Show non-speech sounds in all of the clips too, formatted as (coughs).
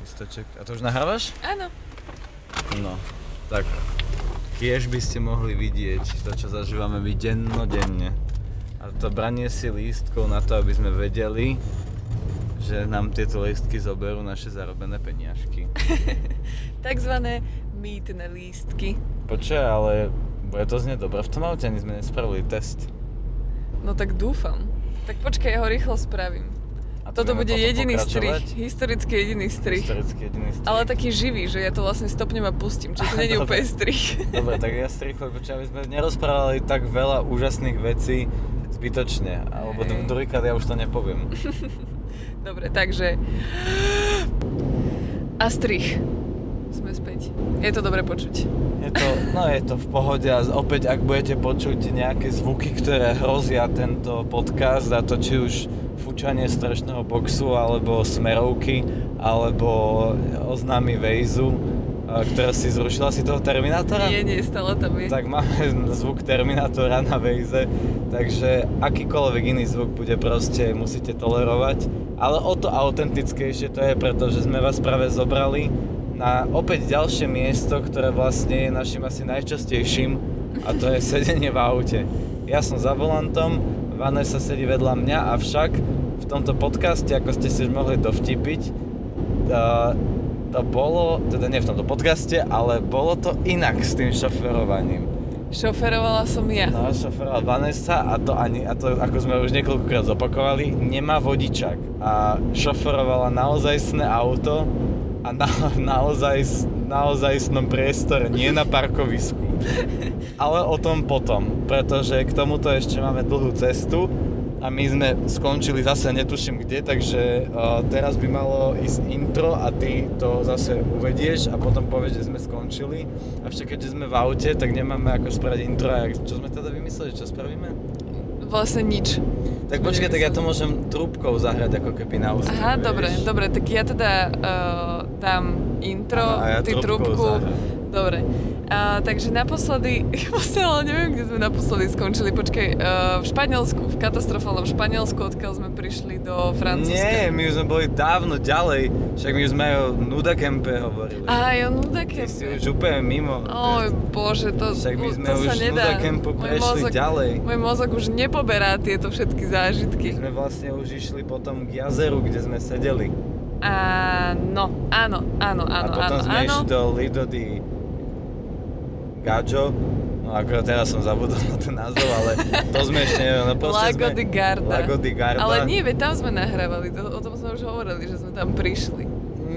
Listoček. A to už nahrávaš? Áno. No, tak tiež by ste mohli vidieť to, čo zažívame my dennodenne. A to branie si lístkov na to, aby sme vedeli, že nám tieto lístky zoberú naše zarobené peniažky. (laughs) Takzvané mýtne lístky. Počkaj, ale bude to znieť dobre v tom aute, ani sme nespravili test. No tak dúfam. Tak počkaj, ja ho rýchlo spravím. Toto bude jediný pokračovať? strich. Historicky jediný strich. Historicky jediný strich. Ale taký živý, že ja to vlastne stopnem a pustím, čiže to (laughs) Dobre. úplne strich. Dobre, tak ja strichujem, počkaj, aby sme nerozprávali tak veľa úžasných vecí zbytočne. Alebo Hej. druhýkrát ja už to nepoviem. (laughs) Dobre, takže... A strich. Sme späť. Je to dobre počuť. Je to, no je to v pohode a opäť ak budete počuť nejaké zvuky, ktoré hrozia tento podcast a to či už fúčanie strešného boxu alebo smerovky alebo oznámy Vejzu, ktorá si zrušila si toho Terminátora? Nie, nie, stále tam je. Tak máme (laughs) zvuk Terminátora na Vejze, takže akýkoľvek iný zvuk bude proste, musíte tolerovať. Ale o to autentickejšie to je, pretože sme vás práve zobrali na opäť ďalšie miesto, ktoré vlastne je našim asi najčastejším a to je sedenie v aute. Ja som za volantom, Vanessa sedí vedľa mňa, avšak v tomto podcaste, ako ste si už mohli dovtipiť, uh, to bolo, teda nie v tomto podcaste, ale bolo to inak s tým šoferovaním. Šoferovala som ja. No, šoferovala Vanessa a to, ani, a to ako sme už niekoľkokrát zopakovali, nemá vodičak a šoferovala naozajstné auto a na, naozaj, naozajstnom priestore, nie na parkovisku. Ale o tom potom, pretože k tomuto ešte máme dlhú cestu a my sme skončili zase netuším kde, takže uh, teraz by malo ísť intro a ty to zase uvedieš a potom povieš, že sme skončili. Avšak keďže sme v aute, tak nemáme ako spraviť intro a čo sme teda vymysleli, čo spravíme? Vlastne nič. Tak počkaj, tak ja to môžem trúbkou zahrať ako keby na území, Aha, dobre, vieš? dobre, tak ja teda uh, dám intro, Áno, a ja ty trúbku. zahrám. Dobre. Uh, takže naposledy, (laughs) vlastne ale neviem, kde sme naposledy skončili. Počkaj, uh, v Španielsku, v katastrofálnom Španielsku, odkiaľ sme prišli do Francúzska. Nie, my už sme boli dávno ďalej, však my už sme aj o Nudakempe hovorili. Á, jo, no Ty si už úplne mimo. Oj, bože, to, Však my sme to už sa nedá. Nudakempu prešli mozog, ďalej. Môj mozog už nepoberá tieto všetky My zážitky. sme vlastne už išli potom k jazeru, kde sme sedeli. Áno, áno, áno, a áno, potom áno, sme áno. išli do Lido di Gaggio. No akorát teraz som zabudol na ten názov, ale to sme ešte neviem. No Lago sme, di Garda. Lago di Garda. Ale nie, veď tam sme nahrávali, to, o tom sme už hovorili, že sme tam prišli.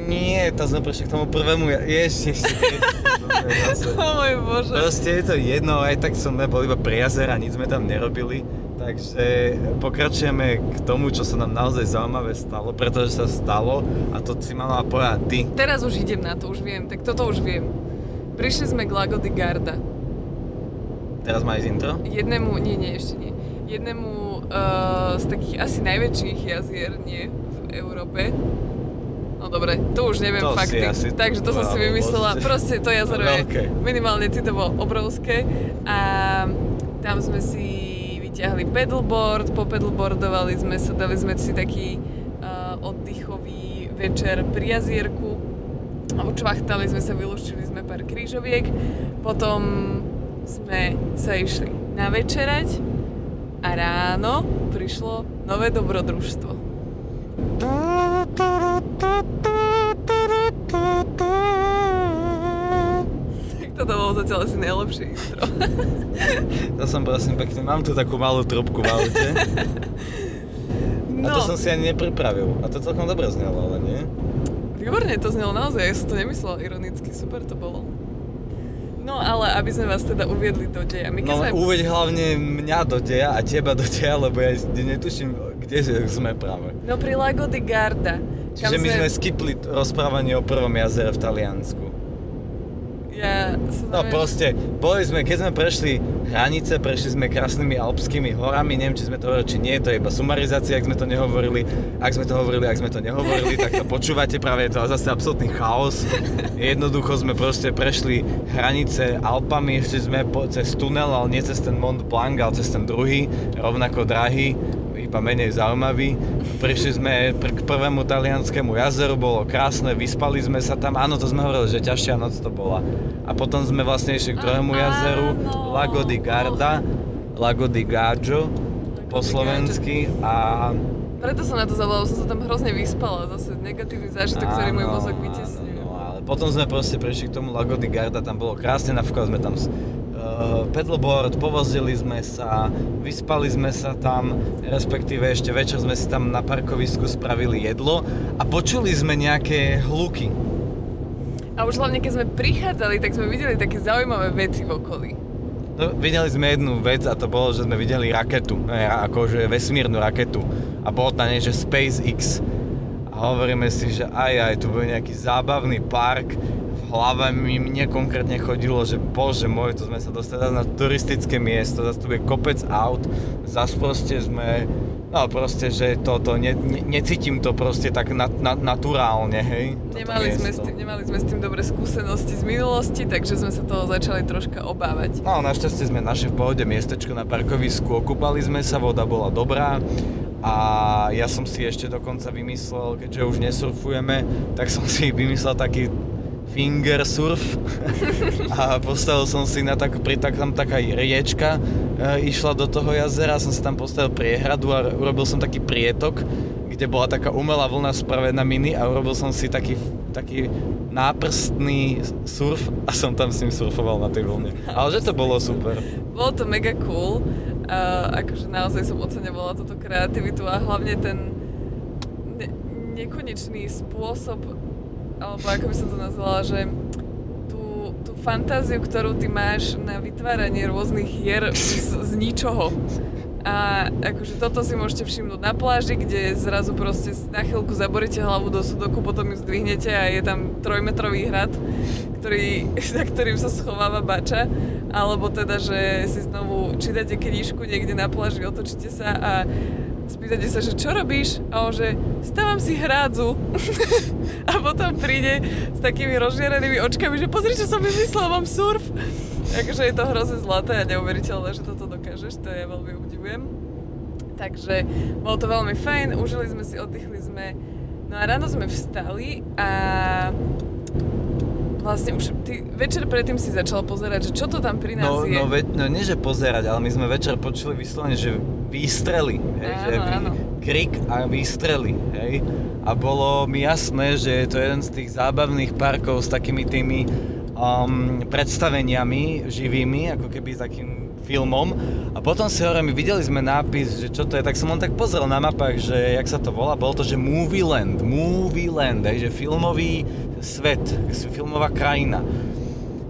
Nie, to sme prišli k tomu prvému. Ježiš, ježiš, (laughs) O môj bože. Proste je to jedno, aj tak sme boli iba pri jazera, nič sme tam nerobili. Takže pokračujeme k tomu, čo sa nám naozaj zaujímavé stalo, pretože sa stalo a to si mala povedať ty. Teraz už idem na to, už viem, tak toto už viem. Prišli sme k Lago di Garda. Teraz má ísť intro? Jednému, nie, nie, ešte nie. Jednému uh, z takých asi najväčších jazier, nie, v Európe. No dobre, to už neviem To fakty. asi Takže to som si vymyslela. proste. Proste to jazero je Veľké. minimálne citovo obrovské. A tam sme si vyťahli pedalboard, popedalboardovali sme sa, dali sme si taký uh, oddychový večer pri jazierku. Odčvachtali sme sa, vylúštili sme pár krížoviek. Potom sme sa išli navečerať a ráno prišlo nové dobrodružstvo. Tak toto bolo zatiaľ asi najlepšie intro. To som prosím pekne, mám tu takú malú trubku v aute. (laughs) A No, to som si ani nepripravil. A to celkom dobre znelo, ale nie? Výborne to znelo naozaj, ja som to nemyslela ironicky, super to bolo. No ale aby sme vás teda uviedli do deja. My No sme... uveď hlavne mňa do deja a teba do deja, lebo ja netuším, kde sme práve. No pri Lago di Garda. Čiže my sme skipli t- rozprávanie o prvom jazere v Taliansku. Ja som No neviem, proste, boli sme, keď sme prešli hranice, prešli sme krásnymi alpskými horami, neviem, či sme to hovorili, či nie, to je iba sumarizácia, ak sme to nehovorili. Ak sme to hovorili, ak sme to nehovorili, tak to počúvate práve, je to zase absolútny chaos. Jednoducho sme proste prešli hranice Alpami, ešte sme po, cez tunel, ale nie cez ten Mont Blanc, ale cez ten druhý, rovnako drahý. Iba menej zaujímavý. Prišli sme pr- k prvému talianskému jazeru, bolo krásne, vyspali sme sa tam. Áno, to sme hovorili, že ťažšia noc to bola. A potom sme vlastne išli k druhému Áno. jazeru, Lago di Garda, Lago di Gaggio po slovensky a Preto som na to lebo som sa tam hrozne vyspala. Zase negatívny zážitok, ktorý môj mozog áno, ale potom sme proste prišli k tomu Lago di Garda, tam bolo krásne, nafúkali sme tam pedalboard, povozili sme sa, vyspali sme sa tam, respektíve ešte večer sme si tam na parkovisku spravili jedlo a počuli sme nejaké hluky. A už hlavne, keď sme prichádzali, tak sme videli také zaujímavé veci v okolí. No, videli sme jednu vec a to bolo, že sme videli raketu, ne, akože vesmírnu raketu a bolo tam niečo SpaceX a hovoríme si, že aj aj, tu bude nejaký zábavný park, hlave mi mne konkrétne chodilo, že bože môj, tu sme sa dostali na turistické miesto, zase tu bude kopec aut, zase proste sme, no proste, že to, to ne, ne, necítim to proste tak na, na, naturálne, hej. toto Nemali sme, s tým, nemali sme s tým dobré skúsenosti z minulosti, takže sme sa toho začali troška obávať. No, našťastie sme našli v pohode miestečko na parkovisku, okúpali sme sa, voda bola dobrá a ja som si ešte dokonca vymyslel, keďže už nesurfujeme, tak som si vymyslel taký finger surf (laughs) a postavil som si na tak, pri tak, tam taká riečka e, išla do toho jazera, som si tam postavil priehradu a urobil som taký prietok, kde bola taká umelá vlna spravená mini a urobil som si taký, taký náprstný surf a som tam s ním surfoval na tej vlne. Ale že to bolo super. Bolo to mega cool, a akože naozaj som oceňovala túto kreativitu a hlavne ten ne- nekonečný spôsob, alebo ako by som to nazvala, že tú, tú fantáziu, ktorú ty máš na vytváranie rôznych hier z, z ničoho. A akože toto si môžete všimnúť na pláži, kde zrazu proste na chvíľku zaboríte hlavu do sudoku, potom ju zdvihnete a je tam trojmetrový hrad, ktorý, (laughs) za ktorým sa schováva bača. Alebo teda, že si znovu čítate knižku niekde na pláži, otočíte sa a spýtate sa, že čo robíš? A on, že stávam si hrádzu. (laughs) a potom príde s takými rozžiarenými očkami, že pozri, čo som vymyslel, mám surf. Takže je to hrozne zlaté a neuveriteľné, že toto dokážeš, to ja veľmi obdivujem. Takže bolo to veľmi fajn, užili sme si, oddychli sme. No a ráno sme vstali a vlastne už ty večer predtým si začal pozerať, že čo to tam pri nás No, je. no, ve, no nie že pozerať, ale my sme večer počuli vyslovene, že výstrely, hej, Áno, že vý, áno. krik a výstrely, hej. A bolo mi jasné, že je to jeden z tých zábavných parkov s takými tými um, predstaveniami živými, ako keby takým filmom. A potom si hovorím, videli sme nápis, že čo to je, tak som len tak pozrel na mapách, že jak sa to volá, bolo to, že Movie Land, Movie Land, hej, že filmový svet, filmová krajina.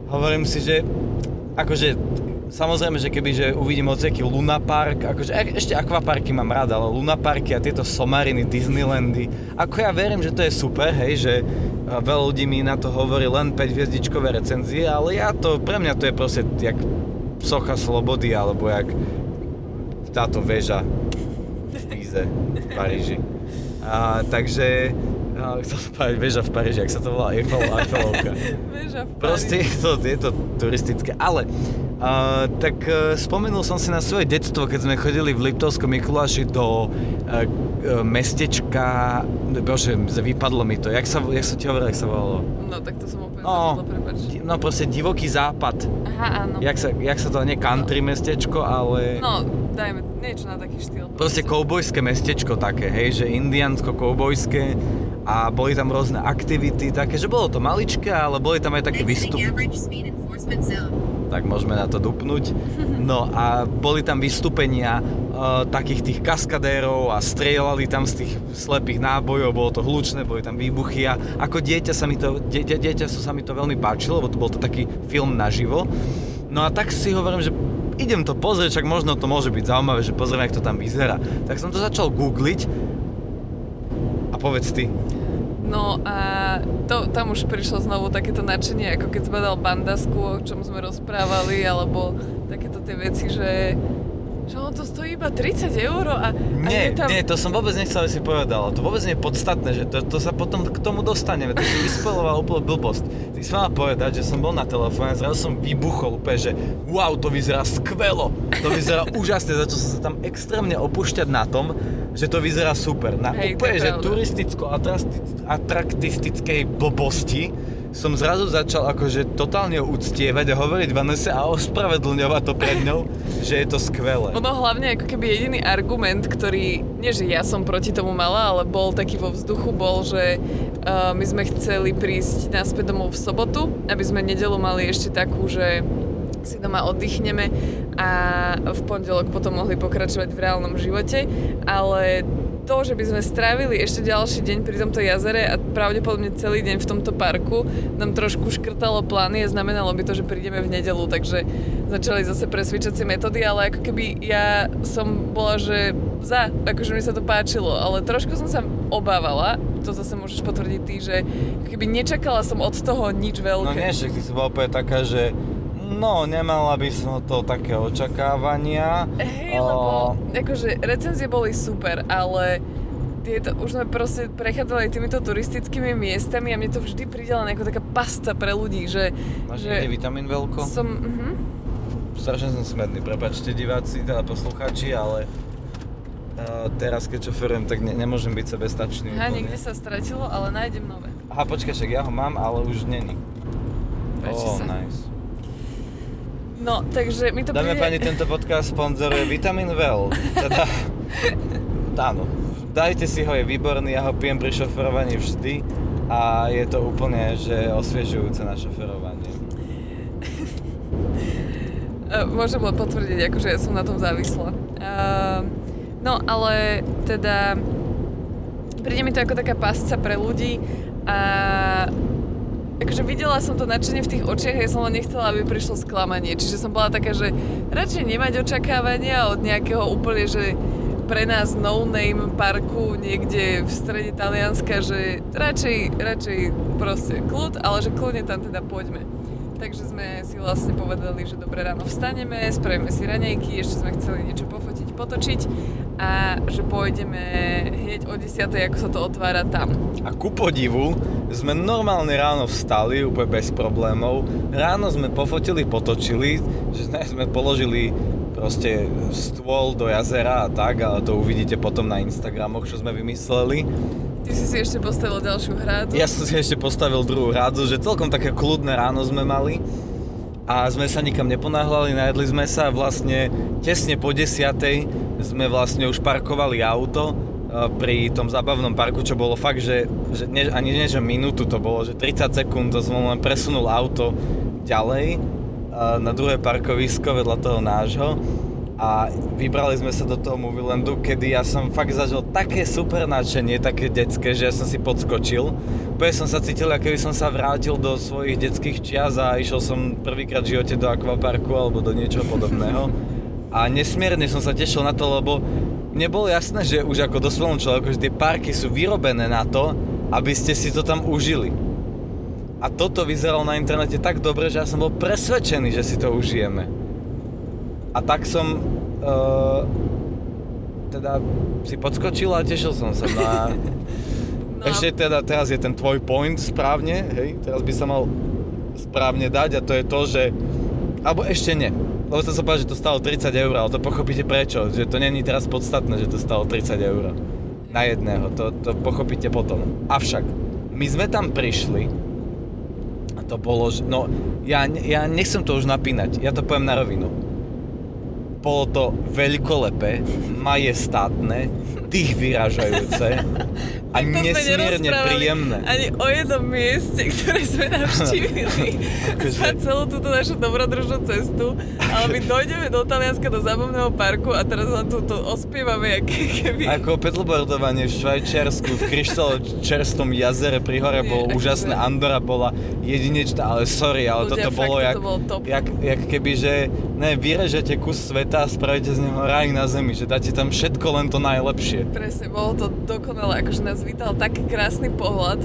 Hovorím si, že akože samozrejme, že keby že uvidím odseky Luna Park, akože e- ešte akvaparky mám rád, ale Luna Parky a tieto somariny, Disneylandy, ako ja verím, že to je super, hej, že a veľa ľudí mi na to hovorí len 5 hviezdičkové recenzie, ale ja to, pre mňa to je proste jak socha slobody, alebo jak táto väža v Píze, v Paríži. A, takže a, chcel som povedať väža v Paríži, ak sa to volá Eiffel, (laughs) Eiffelovka. Vieš, a v Proste je to, je to turistické, ale uh, tak uh, spomenul som si na svoje detstvo, keď sme chodili v Liptovskom Mikuláši do uh, mestečka, bože, vypadlo mi to, jak sa, jak sa ti hovoril, jak sa volalo? No, tak to som úplne No, di- no proste divoký západ. Aha, áno. Jak sa, jak sa to, nie country mestečko, ale... No, dajme niečo na taký štýl. Proste koubojské mestečko také, hej, že indiansko-koubojské a boli tam rôzne aktivity také, že bolo to maličké, ale boli tam aj také zone. tak môžeme na to dupnúť. No a boli tam vystúpenia uh, takých tých kaskadérov a strieľali tam z tých slepých nábojov, bolo to hlučné, boli tam výbuchy a ako dieťa sa mi to, die, die, dieťa sa mi to veľmi páčilo, lebo to bol to taký film naživo. No a tak si hovorím, že idem to pozrieť, však možno to môže byť zaujímavé, že pozrieme, jak to tam vyzerá. Tak som to začal googliť a povedz ty. No a to, tam už prišlo znovu takéto nadšenie, ako keď zbadal bandasku, o čom sme rozprávali, alebo takéto tie veci, že, že ono to stojí iba 30 eur a, a Nie, je tam... nie, to som vôbec nechcel, aby si povedala. To vôbec nie je podstatné, že to, to sa potom k tomu dostaneme. To si vyspeloval úplne blbosť. Ty si mala povedať, že som bol na telefóne, zrazu som vybuchol úplne, že wow, to vyzerá skvelo. To vyzerá úžasne, začal som sa tam extrémne opúšťať na tom, že to vyzerá super. Na Hej, úplne, že turisticko-atraktistickej blbosti som zrazu začal akože totálne uctievať a hovoriť Vanese a ospravedlňovať to pred ňou, (laughs) že je to skvelé. Ono hlavne ako keby jediný argument, ktorý, nie že ja som proti tomu mala, ale bol taký vo vzduchu, bol, že uh, my sme chceli prísť naspäť domov v sobotu, aby sme nedelu mali ešte takú, že si doma oddychneme a v pondelok potom mohli pokračovať v reálnom živote, ale to, že by sme strávili ešte ďalší deň pri tomto jazere a pravdepodobne celý deň v tomto parku nám trošku škrtalo plány a znamenalo by to, že prídeme v nedelu, takže začali zase presvičacie metódy, ale ako keby ja som bola, že za, akože mi sa to páčilo, ale trošku som sa obávala, to zase môžeš potvrdiť ty, že keby nečakala som od toho nič No veľké. nie, že ty si bola úplne taká, že no, nemala by som to také očakávania. Hej, O, lebo akože recenzie boli super, ale tieto, už sme proste prechádzali týmito turistickými miestami a mne to vždy príde len ako taká pasca pre ľudí, že, Máš že vitamín veľko? som, uh-huh. Strašne som smedný, prepačte diváci, teda poslucháči, ale uh, teraz keď šoferujem, tak ne, nemôžem byť sebestačný. Úplne. niekde sa stratilo, ale nájdem nové. Aha, počkaj, však ja ho mám, ale už není. Páči oh, sa. nice. No, takže mi to Dáme príde... pani, tento podcast sponzoruje Vitamin Well. Teda, áno, dajte si ho, je výborný, ja ho pijem pri šoferovaní vždy a je to úplne, že osviežujúce na šoferovanie. Uh, (laughs) môžem len potvrdiť, akože som na tom závislá. Uh, no, ale teda príde mi to ako taká pasca pre ľudí a akože videla som to nadšenie v tých očiach a ja som len nechcela, aby prišlo sklamanie. Čiže som bola taká, že radšej nemať očakávania od nejakého úplne, že pre nás no-name parku niekde v strede Talianska, že radšej, radšej proste kľud, ale že kľudne tam teda poďme. Takže sme si vlastne povedali, že dobre ráno vstaneme, spravíme si raňajky, ešte sme chceli niečo pofotiť, potočiť a že pôjdeme hneď o 10. ako sa to otvára tam. A ku podivu sme normálne ráno vstali, úplne bez problémov. Ráno sme pofotili, potočili, že sme, položili proste stôl do jazera a tak, ale to uvidíte potom na Instagramoch, čo sme vymysleli. Ty si si ešte postavil ďalšiu hrádzu. Ja som si ešte postavil druhú rádzu, že celkom také kľudné ráno sme mali. A sme sa nikam neponáhľali, najedli sme sa vlastne tesne po desiatej sme vlastne už parkovali auto e, pri tom zábavnom parku, čo bolo fakt, že, že nie, ani nie, že minútu to bolo, že 30 sekúnd, to som len presunul auto ďalej e, na druhé parkovisko vedľa toho nášho a vybrali sme sa do toho Movielandu, kedy ja som fakt zažil také super nadšenie, také detské, že ja som si podskočil. Úplne som sa cítil, ako keby som sa vrátil do svojich detských čias a išiel som prvýkrát v živote do akvaparku alebo do niečoho podobného. (laughs) A nesmierne som sa tešil na to, lebo mne bolo jasné, že už ako dospelom človeku, že tie parky sú vyrobené na to, aby ste si to tam užili. A toto vyzeralo na internete tak dobre, že ja som bol presvedčený, že si to užijeme. A tak som uh, teda si podskočil a tešil som sa. No a (laughs) No ešte teda teraz je ten tvoj point správne, hej, teraz by sa mal správne dať a to je to, že alebo ešte nie. Lebo som sa povedal, že to stalo 30 eur, ale to pochopíte prečo, že to není teraz podstatné, že to stalo 30 eur na jedného, to, to pochopíte potom. Avšak, my sme tam prišli a to bolo, no ja, ja nechcem to už napínať, ja to poviem na rovinu. Bolo to veľkolepé, majestátne, dých vyražajúce (laughs) a to nesmierne príjemné. Ani o jednom mieste, ktoré sme navštívili (laughs) Akože- za celú túto našu dobrodružnú cestu. Ale my dojdeme do Talianska, do zábavného parku a teraz vám tu to ospievame, aké keby... Ako pedalboardovanie v Švajčiarsku, v kryštalo čerstom jazere pri hore Nie, bolo akože- úžasné, Andora bola jedinečná, ale sorry, ale Ľudia, toto fakt, bolo jak, bolo top. jak, jak keby, že ne, vyrežete kus sveta a spravíte z neho raj na zemi, že dáte tam všetko len to najlepšie. Presne, bolo to dokonalé, akože nás vítal taký krásny pohľad.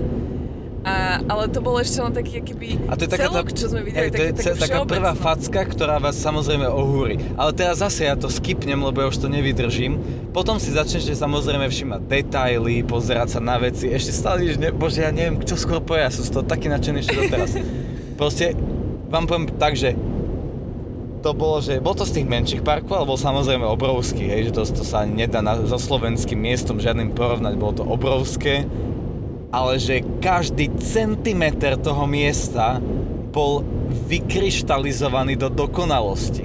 A, ale to bol ešte len taký akýby A to je taká tá, celok, čo sme videli, to je také taká prvá facka, ktorá vás samozrejme ohúri. Ale teraz zase ja to skipnem, lebo ja už to nevydržím. Potom si začnete samozrejme všímať detaily, pozerať sa na veci. Ešte stále, že ne, bože, ja neviem, čo skôr povie, ja som z toho taký nadšený ešte doteraz. (laughs) Proste, vám poviem tak, že to bolo, že bol to z tých menších parkov, ale bol samozrejme obrovský, hej, že to, to sa nedá na, so slovenským miestom žiadnym porovnať, bolo to obrovské, ale že každý centimeter toho miesta bol vykryštalizovaný do dokonalosti.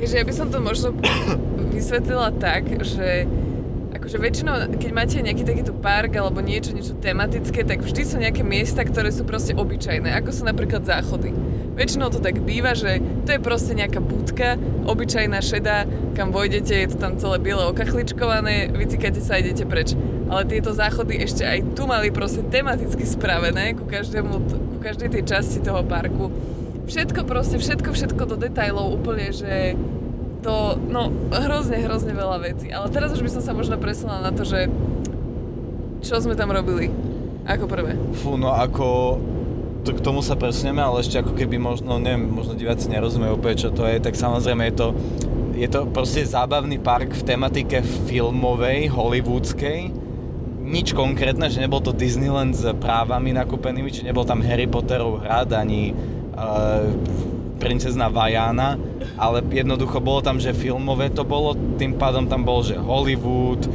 Takže ja by som to možno (coughs) vysvetlila tak, že akože väčšinou, keď máte nejaký takýto park alebo niečo, niečo tematické, tak vždy sú nejaké miesta, ktoré sú proste obyčajné, ako sú napríklad záchody. Väčšinou to tak býva, že to je proste nejaká budka, obyčajná šedá, kam vojdete, je to tam celé biele okachličkované, vycikate sa a idete preč. Ale tieto záchody ešte aj tu mali proste tematicky spravené ku, každému, ku každej tej časti toho parku. Všetko proste, všetko, všetko do detajlov úplne, že to, no, hrozne, hrozne veľa vecí. Ale teraz už by som sa možno presunula na to, že čo sme tam robili ako prvé. Fú, no ako to, k tomu sa presunieme, ale ešte ako keby možno, neviem, možno diváci nerozumejú úplne, čo to je, tak samozrejme je to, je to proste zábavný park v tematike filmovej, hollywoodskej. Nič konkrétne, že nebol to Disneyland s právami nakúpenými, či nebol tam Harry Potterov hrad, ani uh, princezna Vajana, ale jednoducho bolo tam, že filmové to bolo, tým pádom tam bol, že Hollywood,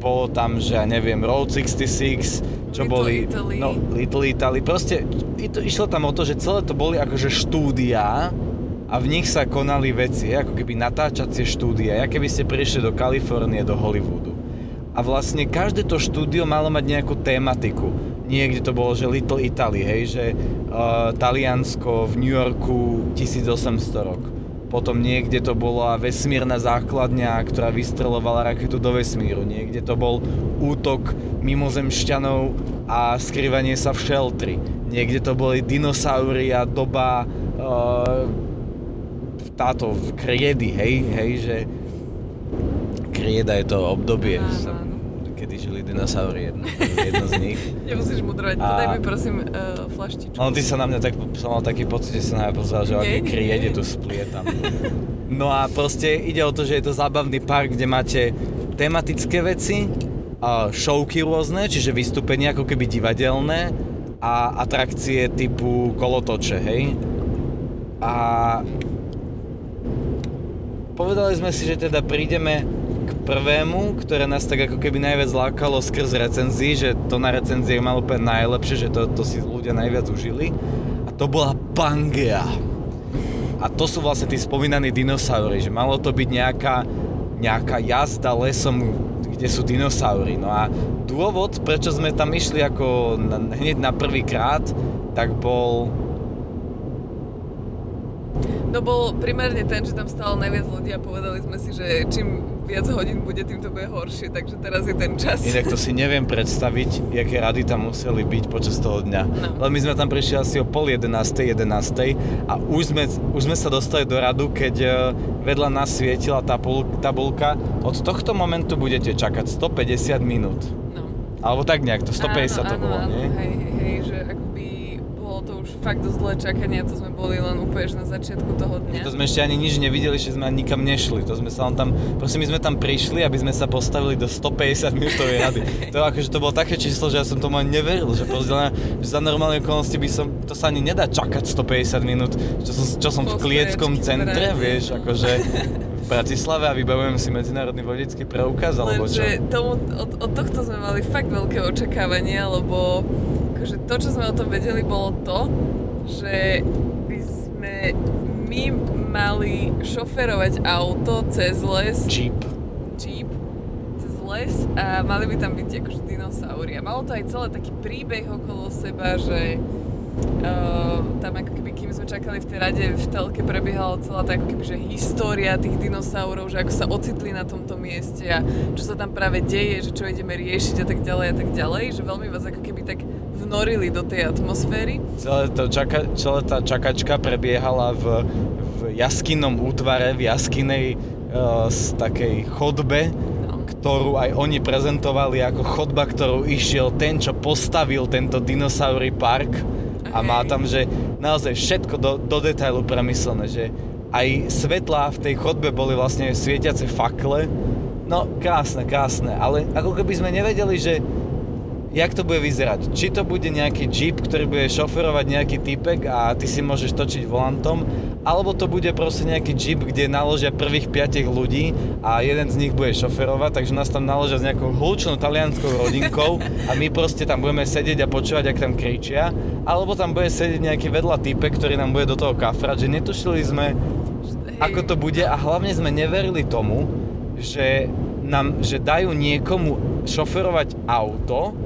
bolo tam, že ja neviem, Road 66, čo Little boli... Italy. No, Little Italy, proste to, išlo tam o to, že celé to boli akože štúdia a v nich sa konali veci, ako keby natáčacie štúdia, ako keby ste prišli do Kalifornie, do Hollywoodu. A vlastne každé to štúdio malo mať nejakú tématiku. Niekde to bolo, že Little Italy, hej, že uh, Taliansko v New Yorku 1800 rok. Potom niekde to bola vesmírna základňa, ktorá vystrelovala raketu do vesmíru. Niekde to bol útok mimozemšťanov a skrývanie sa v šeltri. Niekde to boli dinosaury a doba uh, táto kriedy, hej, hej, že krieda je to obdobie, Áno. Žili dinosaury, jedno, jedno z nich. (laughs) Nemusíš mudrovať, A- podaj mi prosím uh, flaštičku. No ty sa na mňa tak, som mal taký pocit, že sa na mňa pozeral, že aké kriede tu splietam. No a proste ide o to, že je to zábavný park, kde máte tematické veci, a showky rôzne, čiže vystúpenia ako keby divadelné a atrakcie typu kolotoče, hej? A povedali sme si, že teda prídeme prvému, ktoré nás tak ako keby najviac lákalo skrz recenzií, že to na recenzie malo úplne najlepšie, že to, to si ľudia najviac užili. A to bola Pangea. A to sú vlastne tí spomínaní dinosaury, že malo to byť nejaká, nejaká jazda lesom, kde sú dinosaury. No a dôvod, prečo sme tam išli ako na, hneď na prvý krát, tak bol No bol primárne ten, že tam stalo najviac ľudí a povedali sme si, že čím viac hodín bude, tým to bude horšie, takže teraz je ten čas. Inak to si neviem predstaviť, aké rady tam museli byť počas toho dňa. No. Lebo my sme tam prišli asi o pol 11. 11. a už sme, už sme sa dostali do radu, keď e, vedľa nás svietila tabul, tabulka. Od tohto momentu budete čakať 150 minút. No. Alebo tak nejak, to 150 áno, to bolo, áno, nie? Hej, hej, že už fakt dosť dlhé čakanie to sme boli len úplne na začiatku toho dňa. To sme ešte ani nič nevideli, že sme ani nikam nešli. To sme sa len tam, proste my sme tam prišli, aby sme sa postavili do 150 minútovej rady. To akože to bolo také číslo, že ja som tomu ani neveril, že proste len, že za normálne okolnosti by som, to sa ani nedá čakať 150 minút, čo som, čo som v klieckom centre, vieš, akože v Bratislave a vybavujem si medzinárodný vodický preukaz, alebo čo? Lenže tomu, od, od tohto sme mali fakt veľké očakávania, lebo akože to, čo sme o tom vedeli, bolo to, že by sme my mali šoferovať auto cez les, Jeep. jeep, cez les a mali by tam byť akože dinosaury. A malo to aj celé taký príbeh okolo seba, že tam ako keby, kým sme čakali v tej rade, v telke prebiehala celá tá ako keby, že história tých dinosaurov, že ako sa ocitli na tomto mieste a čo sa tam práve deje, že čo ideme riešiť a tak ďalej a tak ďalej, že veľmi vás ako keby tak vnorili do tej atmosféry. Celé to čaka, celá tá čakačka prebiehala v, v jaskinnom útvare, v jaskinej uh, z takej chodbe, No. ktorú aj oni prezentovali ako chodba, ktorou išiel ten, čo postavil tento dinosaury park a má tam, že naozaj všetko do, do detailu premyslené, že aj svetlá v tej chodbe boli vlastne svietiace fakle. No, krásne, krásne, ale ako keby sme nevedeli, že jak to bude vyzerať. Či to bude nejaký jeep, ktorý bude šoferovať nejaký typek a ty si môžeš točiť volantom, alebo to bude proste nejaký jeep, kde naložia prvých piatich ľudí a jeden z nich bude šoferovať, takže nás tam naložia s nejakou hlučnou talianskou rodinkou a my proste tam budeme sedieť a počúvať, ak tam kričia, alebo tam bude sedieť nejaký vedľa typek, ktorý nám bude do toho kafrať, že netušili sme, ako to bude a hlavne sme neverili tomu, že, nám, že dajú niekomu šoferovať auto,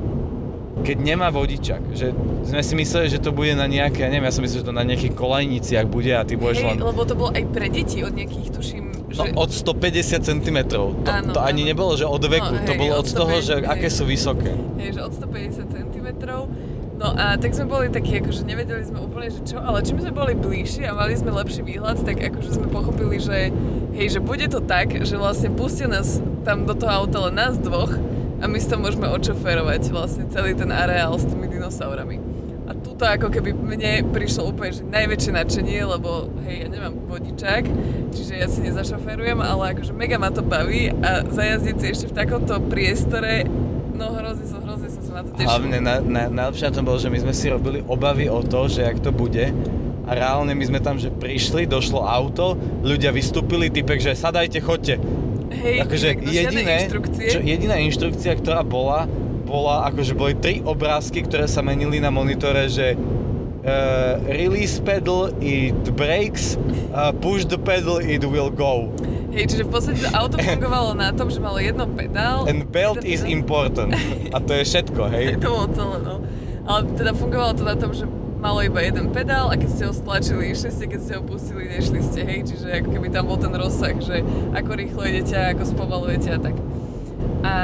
keď nemá vodičak. Že sme si mysleli, že to bude na nejaké, ja neviem, ja som myslel, že to na nejakých kolejniciach bude a ty budeš Hej, len... lebo to bolo aj pre deti od nejakých, tuším, že... No, od 150 cm. To, Áno, to ani áno. nebolo, že od veku, No, to hej, bolo od od toho, 150, že hej. aké sú vysoké. Hej, že od 150 cm. No a tak sme boli takí, akože nevedeli sme úplne, že čo, ale čím sme boli bližšie a mali sme lepší výhľad, tak akože sme pochopili, že hej, že bude to tak, že vlastne pustia nás tam do toho auta len nás dvoch a my si to môžeme odšoférovať vlastne celý ten areál s tými dinosaurami. A tuto ako keby mne prišlo úplne, že najväčšie nadšenie, lebo hej, ja nemám vodičák, čiže ja si nezašoférujem, ale akože mega ma to baví a zajazdiť si ešte v takomto priestore, no hrozne som, hrozne som sa na to tešila. Hlavne na, na, najlepšie na tom bolo, že my sme si robili obavy o to, že jak to bude. A reálne my sme tam, že prišli, došlo auto, ľudia vystúpili, typek, že sadajte, chodte. Hej, akože jediné, inštrukcie. čo, jediná inštrukcia, ktorá bola, bola, akože boli tri obrázky, ktoré sa menili na monitore, že uh, release pedal, it breaks, uh, push the pedal, it will go. Hej, čiže v podstate to auto fungovalo na tom, že malo jedno pedál. And belt is pedál. important. A to je všetko, hej. (laughs) To bolo celé, no. Ale teda fungovalo to na tom, že malo iba jeden pedál a keď ste ho stlačili, išli ste, keď ste ho pustili, nešli ste, hej. Čiže ako keby tam bol ten rozsah, že ako rýchlo idete ako spomalujete a tak. A...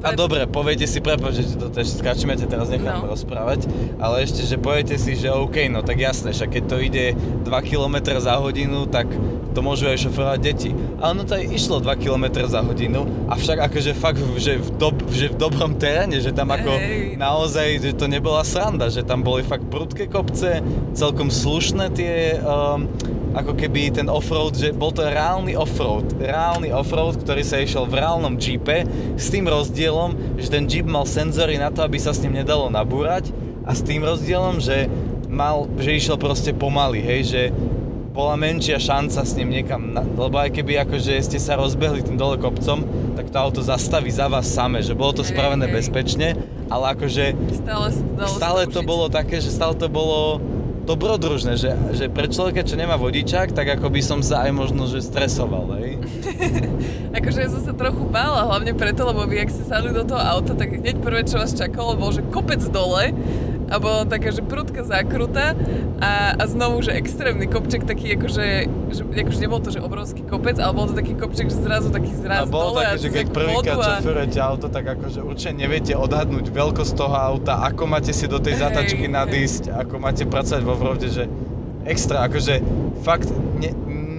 A dobre, poviete si, prepáč, že to ešte skáčeme, ťa teraz nechám No. rozprávať, ale ešte, že poviete si, že OK, no tak jasné, však keď to ide 2 km za hodinu, tak to môžu aj šoferovať deti. Ale no to aj išlo 2 km za hodinu, avšak akože fakt, že v, dob, že v dobrom teréne, že tam ako Hej. naozaj, že to nebola sranda, že tam boli fakt prudké kopce, celkom slušné tie, um, ako keby ten offroad, že bol to reálny offroad, reálny offroad, ktorý sa išiel v reálnom jeepe, s tým rozdielom, že ten jeep mal senzory na to, aby sa s ním nedalo nabúrať a s tým rozdielom, že mal, že išiel proste pomaly, hej, že bola menšia šanca s ním niekam, na, lebo aj keby akože ste sa rozbehli tým dole kopcom, tak to auto zastaví za vás same, že bolo to Hej, spravené hej. bezpečne, ale akože Stále, stále sa to bolo také, že stále to bolo dobrodružné, že, že pre človeka, čo nemá vodičák, tak ako by som sa aj možno, že stresoval, hej. (laughs) Akože ja som sa trochu bála, hlavne preto, lebo vy, ak ste sadli do toho auta, tak hneď prvé, čo vás čakalo, bol, že kopec dole a bola taká, že prudká zákruta a, a znovu, že extrémny kopček taký, akože, že, akože nebol to, že obrovský kopec, ale bol to taký kopček, že zrazu taký A zraz bolo dole také, a že keď prvýkrát a... šoferujete auto, tak akože určite neviete odhadnúť veľkosť toho auta, ako máte si do tej Hej, zatačky hej. nadísť, ako máte pracovať vo vrode, že extra, akože fakt ne,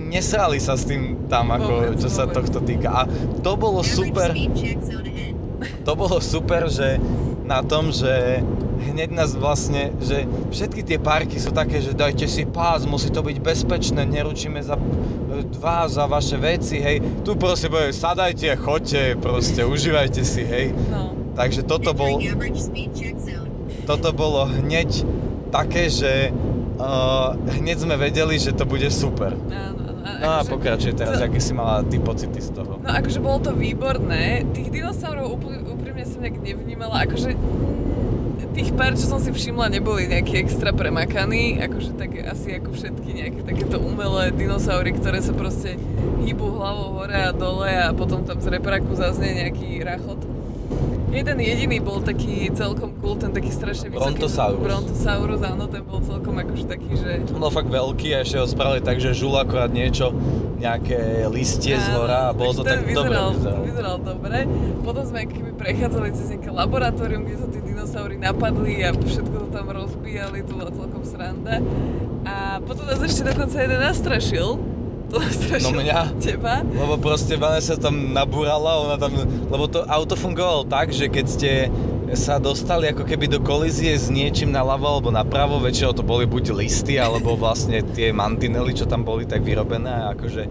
nesrali sa s tým tam, ako, Vôbec, čo sa vôbec. tohto týka. A to bolo super. to bolo super, že na tom, že hneď nás vlastne, že všetky tie parky sú také, že dajte si pás, musí to byť bezpečné, neručíme za e, vás, za vaše veci, hej. Tu proste bude, sadajte, choďte, proste, užívajte si, hej. No. Takže toto, bol, Entering average speed check zone. toto bolo hneď také, že uh, hneď sme vedeli, že to bude super. Áno. No a akože- pokračuj teraz, to- (laughs) aké si mala ty pocity z toho. No akože bolo to výborné. Tých dinosaurov úprimne som nejak nevnímala. Akože tých pár, čo som si všimla, neboli nejaký extra premakaní. Akože tak asi ako všetky nejaké takéto umelé dinosaury, ktoré sa proste hýbu hlavou hore a dole a potom tam z repraku zaznie nejaký rachot. Jeden jediný bol taký celkom cool, ten taký strašne vysoký. Brontosaurus. Brontosaurus, áno, ten bol celkom akože taký, že... On bol fakt veľký a ešte ho spravili tak, že žul akorát niečo, nejaké listie z hora a bolo to tak dobre vyzeral, vyzeral dobre. Potom sme keby prechádzali cez nejaké laboratórium, kde sa tí dinosaury napadli a všetko to tam rozbíjali, to bola celkom sranda. A potom nás ešte dokonca jeden nastrašil, To nastrašilo No mňa. teba? Lebo proste Vanessa tam nabúrala, ona tam, lebo to auto fungovalo tak, že keď ste sa dostali ako keby do kolízie s niečím naľavo alebo napravo, väčšinou to boli buď listy, alebo vlastne tie mantinely, čo tam boli tak vyrobené akože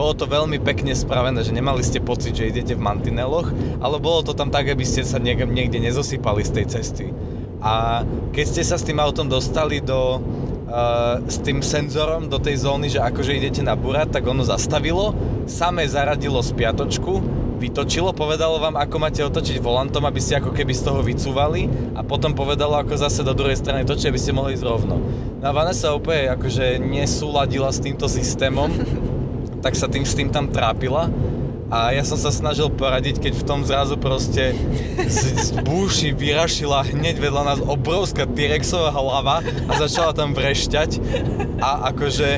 bolo to veľmi pekne spravené, že nemali ste pocit, že idete v mantineloch, ale bolo to tam tak, aby ste sa niekde, nezosypali z tej cesty. A keď ste sa s tým autom dostali do, uh, s tým senzorom do tej zóny, že akože idete nabúrať, tak ono zastavilo, samé zaradilo spiatočku, vytočilo, povedalo vám, ako máte otočiť volantom, aby ste ako keby z toho vycúvali a potom povedalo, ako zase do druhej strany točiť, aby ste mohli ísť rovno. No a Vanessa úplne akože nesúladila s týmto systémom, tak sa tým s tým tam trápila. A ja som sa snažil poradiť, keď v tom zrazu proste z, z búši vyrašila hneď vedľa nás obrovská T-Rexová hlava a začala tam vrešťať. A akože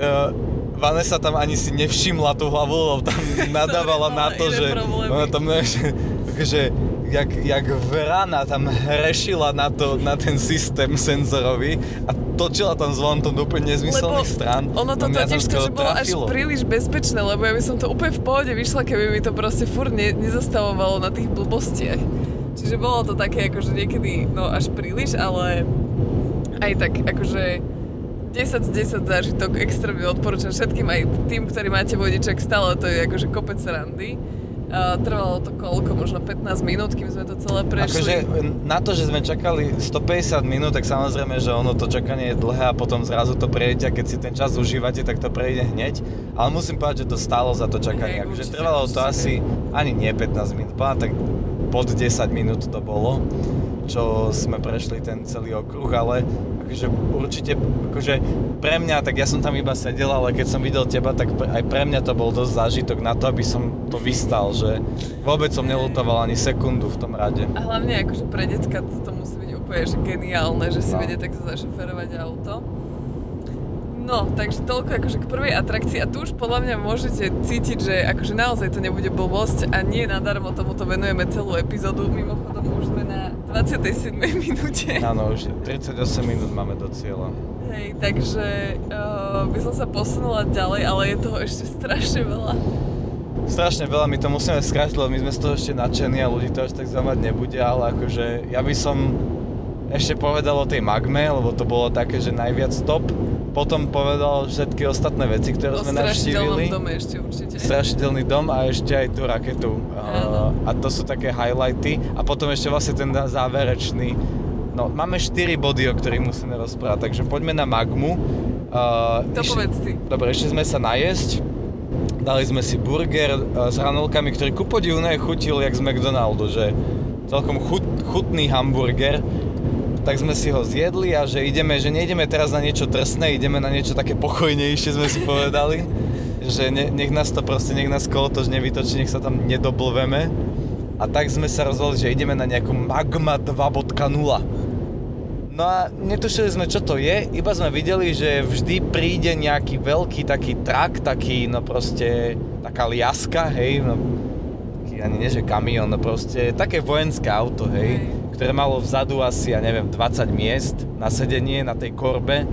uh, Vanessa tam ani si nevšimla tú hlavu, lebo tam (laughs) nadávala na to, že ona tam že, akože, jak, jak vrana tam hrešila na, to, na ten systém senzorový a točila tam s volantom do úplne nezmyselných strán. ono to No totiž to, že bolo až príliš bezpečné, lebo ja by som to úplne v pohode vyšla, keby mi to proste furt ne, nezastavovalo na tých blbostiach. Čiže bolo to také akože niekedy, no až príliš, ale aj tak akože 10 z 10 zážitok extrémne odporúčam všetkým, aj tým, ktorí máte vodiček, stále to je akože kopec randy. Trvalo to koľko, možno 15 minút, kým sme to celé Akože prešli. na to, že sme čakali 150 minút, tak samozrejme, že ono to čakanie je dlhé a potom zrazu to prejde a keď si ten čas užívate, tak to prejde hneď. Ale musím povedať, že to stálo za to čakanie. Hej, akože určite, trvalo to asi ani nie 15 minút, tak pod 10 minút to bolo, čo sme prešli ten celý okruh, ale akože určite, akože pre mňa, tak ja som tam iba sedel, ale keď som videl teba, tak aj pre mňa to bol dosť zážitok na to, aby som to vystal, že vôbec som nelutoval ani sekundu v tom rade. A hlavne akože pre decka to, to musí byť úplne že geniálne, že si No. vedia takto zašoferovať auto. No, takže toľko akože k prvej atrakcii a tu už podľa mňa môžete cítiť, že akože naozaj to nebude blbosť a nie nadarmo tomuto venujeme celú epizódu. Mimochodom už sme na 27. minúte. Áno, už 38 minút máme do cieľa. Hej, takže uh, by som sa posunula ďalej, ale je toho ešte strašne veľa. Strašne veľa, my to musíme skrátiť, lebo my sme z toho ešte nadšení a ľudí to až tak zaujímať nebude, ale akože ja by som ešte povedal o tej magme, lebo to bolo také, že najviac top. Potom povedal všetky ostatné veci, ktoré O sme strašidelnom navštívili. dome ešte určite. Strašidelný dom a ešte aj tú raketu. Áno. A to sú také highlighty. A potom ešte vlastne ten záverečný. No, máme 4 body, o ktorých musíme rozprávať, takže poďme na magmu. Uh, To povedz ty. Dobre, ešte sme sa najesť. Dali sme si burger uh, s hranolkami, ktorý ku podivu chutil jak z McDonaldu, že celkom chut, chutný hamburger. Tak sme si ho zjedli a že ideme, že nejdeme teraz na niečo drsné, ideme na niečo také pokojnejšie, sme si povedali. že ne, nech nás to proste, nech nás kolotoč nevytočí, nech sa tam nedoblveme. A tak sme sa rozhodli, že ideme na nejakú Magma 2.0. No a netušili sme, čo to je, iba sme videli, že vždy príde nejaký veľký taký trak, taký, no proste, taká liaska, hej, no, taký ani nie, že kamión, no proste, také vojenské auto, hej, Hej. Ktoré malo vzadu asi, ja neviem, 20 miest na sedenie na tej korbe.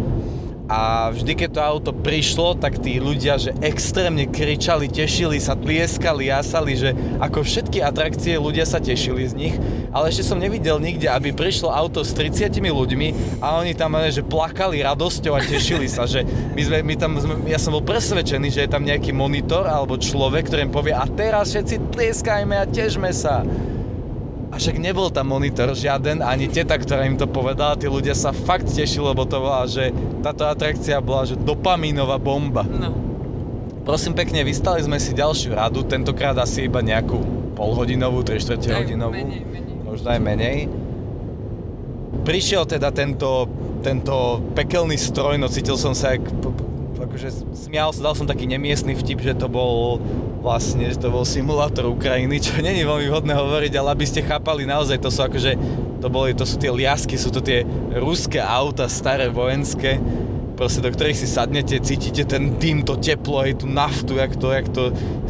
A vždy, keď to auto prišlo, tak tí ľudia, že extrémne kričali, tešili sa, tlieskali, jasali, že ako všetky atrakcie ľudia sa tešili z nich, ale ešte som nevidel nikde, aby prišlo auto s 30 ľuďmi a oni tam eh, že plakali radosťou a tešili sa, že my, sme, my tam, sme, ja som bol presvedčený, že je tam nejaký monitor alebo človek, ktorý im povie a teraz všetci tlieskajme a težme sa. A však nebol tam monitor žiaden, ani teta, ktorá im to povedala, tí ľudia sa fakt tešili, lebo to bola, že táto atrakcia bola, že dopamínová bomba. No. Prosím pekne, vystali sme si ďalšiu radu, tentokrát asi iba nejakú polhodinovú, 3 čtvrte hodinovú, menej, menej. možno aj menej. Prišiel teda tento, tento pekelný stroj, no cítil som sa jak, akože smial sa, dal som taký nemiestný vtip, že to bol vlastne, že to bol simulátor Ukrajiny, čo (laughs) není veľmi vhodné hovoriť, ale aby ste chápali, naozaj to sú akože, to, boli, to sú tie liasky, sú to tie ruské auta, staré vojenské, proste do ktorých si sadnete, cítite ten dym, to teplo, aj tú naftu, jak to, jak to,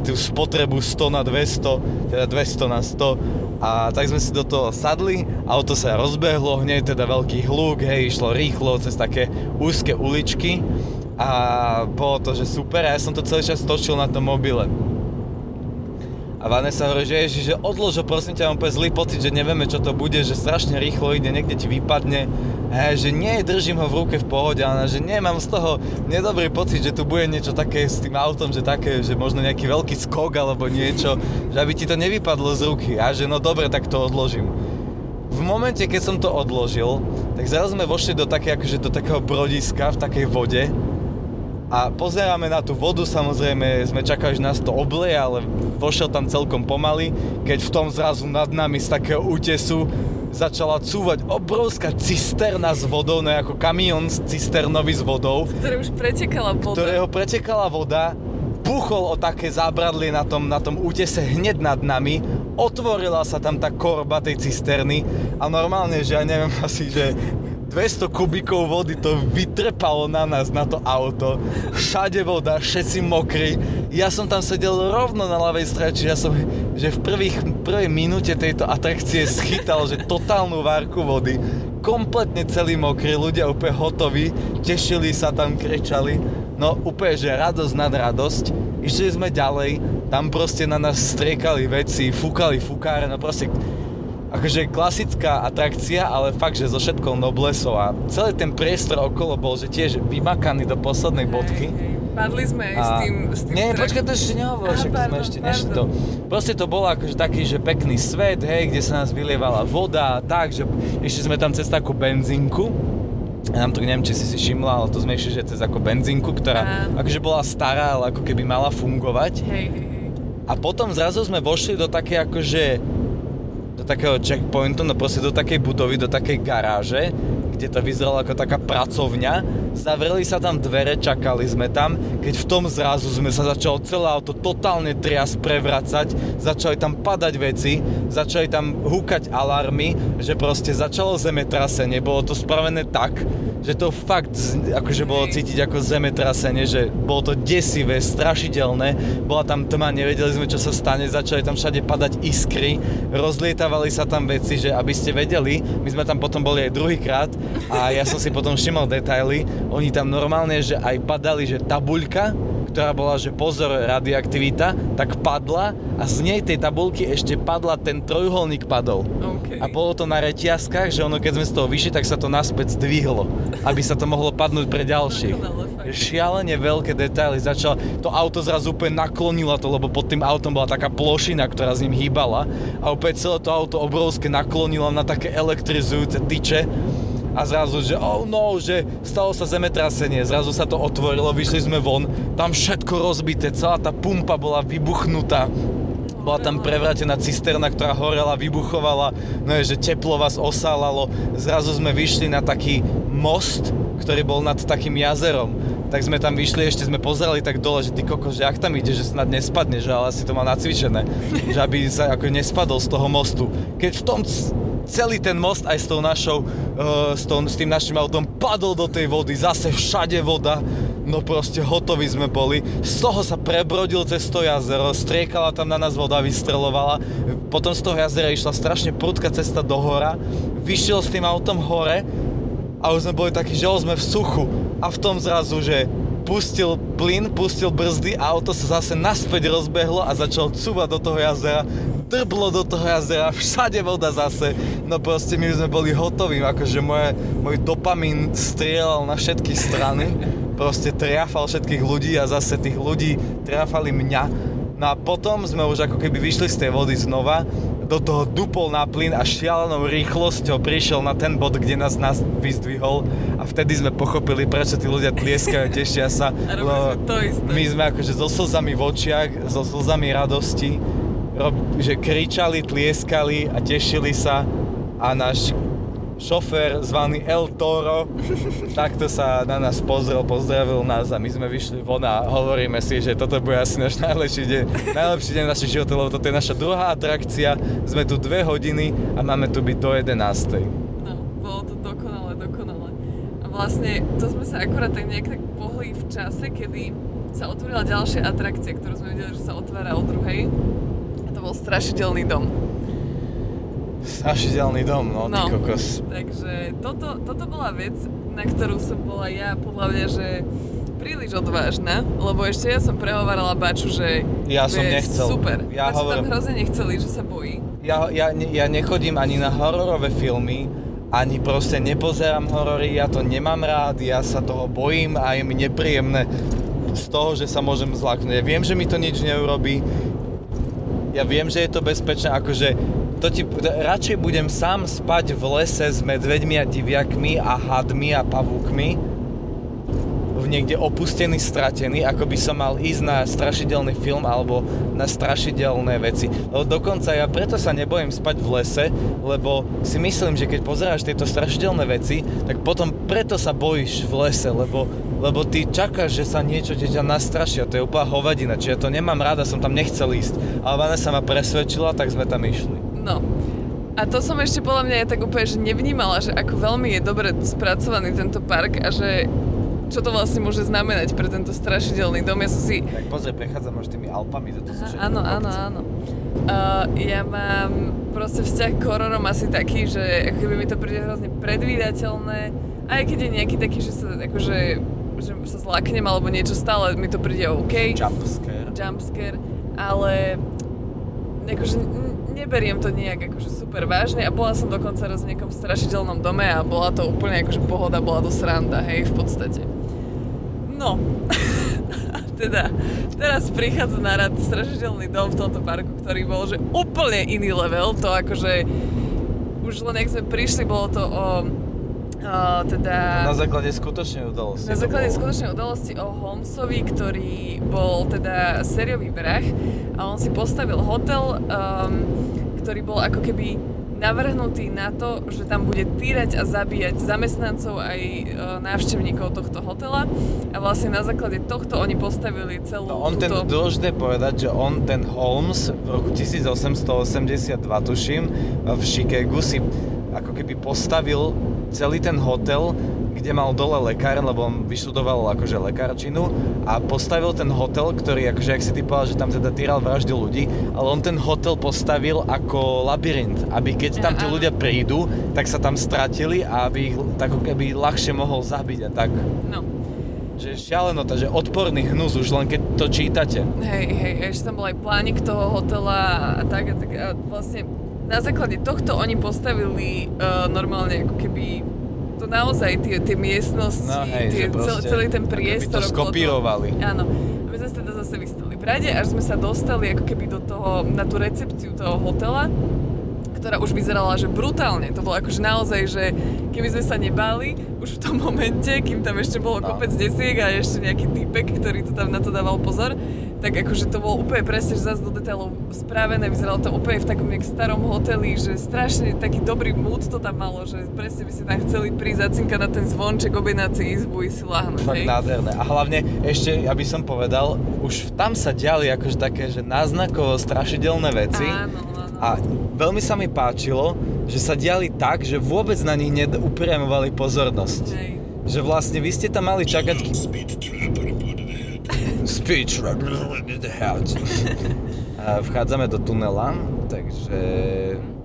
tú spotrebu 100 na 200, teda 200 na 100 a tak sme si do toho sadli, auto sa rozbehlo, hneď teda veľký hluk, hej, išlo rýchlo cez také úzke uličky A bolo to, že super a ja som to celý čas točil na tom mobile. A Vanessa hovorí, že ježiš, že odlož prosím ťa, mám zlý pocit, že nevieme, čo to bude, že strašne rýchlo ide, niekde ti vypadne. Ja, že nie, držím ho v ruke v pohode, ale že nie, mám z toho nedobrý pocit, že tu bude niečo také s tým autom, že také, že možno nejaký veľký skok alebo niečo, že aby ti to nevypadlo z ruky. A že no dobre, tak to odložím. V momente, keď som to odložil, tak zrazu sme vošli do, také, akože do takého brodiska v takej vode a pozeráme na tú vodu, samozrejme sme čakali, že nás to obleje, ale vošiel tam celkom pomaly, keď v tom zrazu nad nami z takého útesu začala cúvať obrovská cisterna s vodou, no ako kamión cisternový s vodou, Ktoré už pretekala voda. ktorého pretekala voda, buchol o také zábradlie na tom, na tom útese hneď nad nami, otvorila sa tam tá korba tej cisterny a normálne, že ja neviem (laughs) asi, že 200 kubíkov vody to vytrepalo na nás, na to auto. Všade voda, všetci mokrí. Ja som tam sedel rovno na ľavej strane, čiže ja som že v prvých, prvej minúte tejto atrakcie schytal, že totálnu várku vody. Kompletne celý mokrý, ľudia úplne hotoví, tešili sa tam, kričali. No úplne, že radosť nad radosť. Išli sme ďalej, tam proste na nás striekali veci, fúkali fukáre, no proste akože klasická atrakcia, ale fakt, že so všetkou noblesou a celý ten priestor okolo bol, že tiež vymakaný do poslednej bodky. Hej, hej. Padli sme aj s tým... S tým Nie, počkaj, to ešte nehovor, Aha, však to sme pardon, ešte nešli to. pardon. Proste to bolo akože taký, že pekný svet, hej, kde sa nás vylievala voda a tak, že išli sme tam cez takú benzínku. Ja nám to neviem, či si si všimla, ale to sme išli, že cez ako benzínku, ktorá Áno. akože bola stará, ale ako keby mala fungovať. Hej, hej, hej. A potom zrazu sme vošli do také akože do takého checkpointu, no proste do takej budovy, do takej garáže, kde to vyzeralo ako taká pracovňa. Zavreli sa tam dvere, čakali sme tam, keď v tom zrazu sme sa začalo celé auto totálne trias prevracať, začali tam padať veci, začali tam húkať alarmy, že proste začalo zemetrasenie, bolo to spravené tak, že to fakt akože bolo Hej. cítiť ako zemetrasenie, že bolo to desivé, strašidelné, bola tam tma, nevedeli sme, čo sa stane, začali tam všade padať iskry, rozlietavali sa tam veci, že aby ste vedeli, my sme tam potom boli aj druhýkrát a ja som si potom všimol detaily, oni tam normálne, že aj padali, že tabuľka, ktorá bola, že pozor, radioaktivita, tak padla a z nej tej tabulky ešte padla, ten trojuholník padol. OK. A bolo to na reťazkách, že ono keď sme z toho vyšli, tak sa to naspäť zdvihlo, aby sa to mohlo padnúť pre ďalších. (laughs) Šialene veľké detaily. Začal, to auto zrazu úplne naklonilo to, lebo pod tým autom bola taká plošina, ktorá s ním hýbala a opäť celé to auto obrovské naklonilo na také elektrizujúce tyče a zrazu, že oh no, že stalo sa zemetrasenie, zrazu sa to otvorilo, vyšli sme von, tam všetko rozbité, celá tá pumpa bola vybuchnutá. Bola tam prevrátená cisterna, ktorá horela, vybuchovala, no je, že teplo vás osálalo. Zrazu sme vyšli na taký most, ktorý bol nad takým jazerom. Tak sme tam vyšli, ešte sme pozerali tak dole, že ty koko, že ak tam ide, že snad nespadne, že ale asi to má nacvičené. že aby sa ako nespadol z toho mostu. Keď v tom celý ten most aj s tou našou, uh, s, tou, s tým našim autom padol do tej vody, zase všade voda, no proste hotoví sme boli. Z toho sa prebrodil cez to jazero, striekala tam na nás voda, vystrelovala. Potom z toho jazera išla strašne prudká cesta do hora, vyšiel s tým autom hore a už sme boli takí, že sme v suchu. A v tom zrazu, že pustil plyn, pustil brzdy a auto sa zase naspäť rozbehlo a začal cúvať do toho jazera. Drblo do toho jazera, všade voda zase. No proste my sme boli hotoví, akože moje, môj dopamín strieľal na všetky strany. Proste triafal všetkých ľudí a zase tých ľudí triafali mňa. No a potom sme už ako keby vyšli z tej vody znova, do toho dupol na plyn a šialenou rýchlosťou prišiel na ten bod, kde nás, nás vyzdvihol a vtedy sme pochopili, prečo tí ľudia tlieskajú, tešia sa. A. My sme akože so slzami v očiach, so slzami radosti, že kričali, tlieskali a tešili sa a náš šofér zvaný El Toro takto sa na nás pozrel, pozdravil nás a my sme vyšli von a hovoríme si, že toto bude asi náš najlepší deň, najlepší deň našich životov, lebo toto je naša druhá atrakcia, sme tu dve hodiny a máme tu byť do 11. No, bolo to dokonale, dokonale. A vlastne to sme sa akurát tak nejak tak pohli v čase, kedy sa otvorila ďalšia atrakcia, ktorú sme videli, že sa otvára o druhej. Bol strašidelný dom. Strašidelný dom, no, ty No. kokos. Takže toto, toto bola vec, na ktorú som bola ja podľa mňa, že príliš odvážna, lebo ešte ja som prehovarala Baču, že Ja som nechcel. super. Ja tam hovorím- hrozne nechceli, že sa bojí. Ja, ja, ja nechodím ani na hororové filmy, ani proste nepozerám horory, ja to nemám rád, ja sa toho bojím a je mi nepríjemné z toho, že sa môžem zlaknúť. Ja viem, že mi to nič neurobí, ja viem, že je to bezpečné, akože to ti, radšej budem sám spať v lese s medveďmi a diviakmi a hadmi a pavúkmi, v niekde opustený, stratený, ako by som mal ísť na strašidelný film alebo na strašidelné veci. Lebo dokonca ja preto sa nebojím spať v lese, lebo si myslím, že keď pozeráš tieto strašidelné veci, tak potom preto sa bojíš v lese, lebo, lebo ty čakáš, že sa niečo ťa nastrašia, to je úplná hovadina, čiže ja to nemám ráda, som tam nechcel ísť. Ale Vanessa ma presvedčila, tak sme tam išli. No. A to som ešte podľa mňa aj tak úplne, že nevnímala, že ako veľmi je dobre spracovaný tento park a že čo to vlastne môže znamenať pre tento strašidelný dom. Ja som si Tak pozri, prechádzam už tými Alpami, toto sú všetko áno, áno, áno. Uh, ja mám proste vzťah k hororom asi taký, že ako keby mi to príde hrozne predvídateľné, aj keď je nejaký taký, že sa akože že sa zlaknem alebo niečo stále mi to príde OK, Jump scare. jumpscare, ale akože neberiem to nejak akože super vážne a bola som dokonca raz v nejakom strašidelnom dome a bola to úplne akože pohoda, bola to sranda, hej, v podstate. No, (laughs) teda, teraz prichádza na rad strašidelný dom v tomto parku, ktorý bol že úplne iný level, to akože už len ak sme prišli, bolo to o, o teda... Na základe skutočnej udalosti. Na základe bolo. skutočnej udalosti o Holmesovi, ktorý bol teda sériový vrah a on si postavil hotel, um, ktorý bol ako keby navrhnutý na to, že tam bude týrať a zabíjať zamestnancov aj e, návštevníkov tohto hotela a vlastne na základe tohto oni postavili celú No on ten, túto... dôležité povedať, že on ten Holmes v roku 1882 tuším v Chicagu si ako keby postavil celý ten hotel, kde mal dole lekáren, lebo on vyštudoval akože lekárčinu a postavil ten hotel, ktorý akože, ak si ty povedal, že tam teda týral vraždil ľudí, ale on ten hotel postavil ako labyrint, aby keď tam tí ľudia prídu, tak sa tam stratili a aby ich tak keby ľahšie mohol zabiť a tak. No, Že šialenota, že odporný hnus už len keď to čítate. hej, hej, ešte tam bol aj plánik toho hotela a tak a tak a vlastne na základe tohto oni postavili uh, normálne ako keby to naozaj tie, tie miestnosti, No hej, tie, cel, celý ten priestor. to okolo toho. skopírovali. Áno. A my sme sa teda zase vystali v rade, až sme sa dostali ako keby do toho, na tú recepciu toho hotela, ktorá už vyzerala, že brutálne. To bolo akože naozaj, že keby sme sa nebáli, už v tom momente, kým tam ešte bolo No. kopec desiek a ešte nejaký typek, ktorý to tam na to dával pozor, tak akože to bolo úplne presne, že zase do detailov správené, vyzeralo to úplne v takom nejak starom hoteli, že strašne taký dobrý mood to tam malo, že presne by si tam chceli prísť zacinkať na ten zvonček, objednať si izbu, ísť si láhnuť, Fakt hej? nádherné. A hlavne ešte, aby som povedal, už tam sa diali akože také, že náznakovo strašidelné veci. Áno, áno. A veľmi sa mi páčilo, že sa diali tak, že vôbec na nich neupriamovali pozornosť. Hej. Že vlastne vy ste tam mali čakať... Speech. (laughs) A vchádzame do tunela, takže...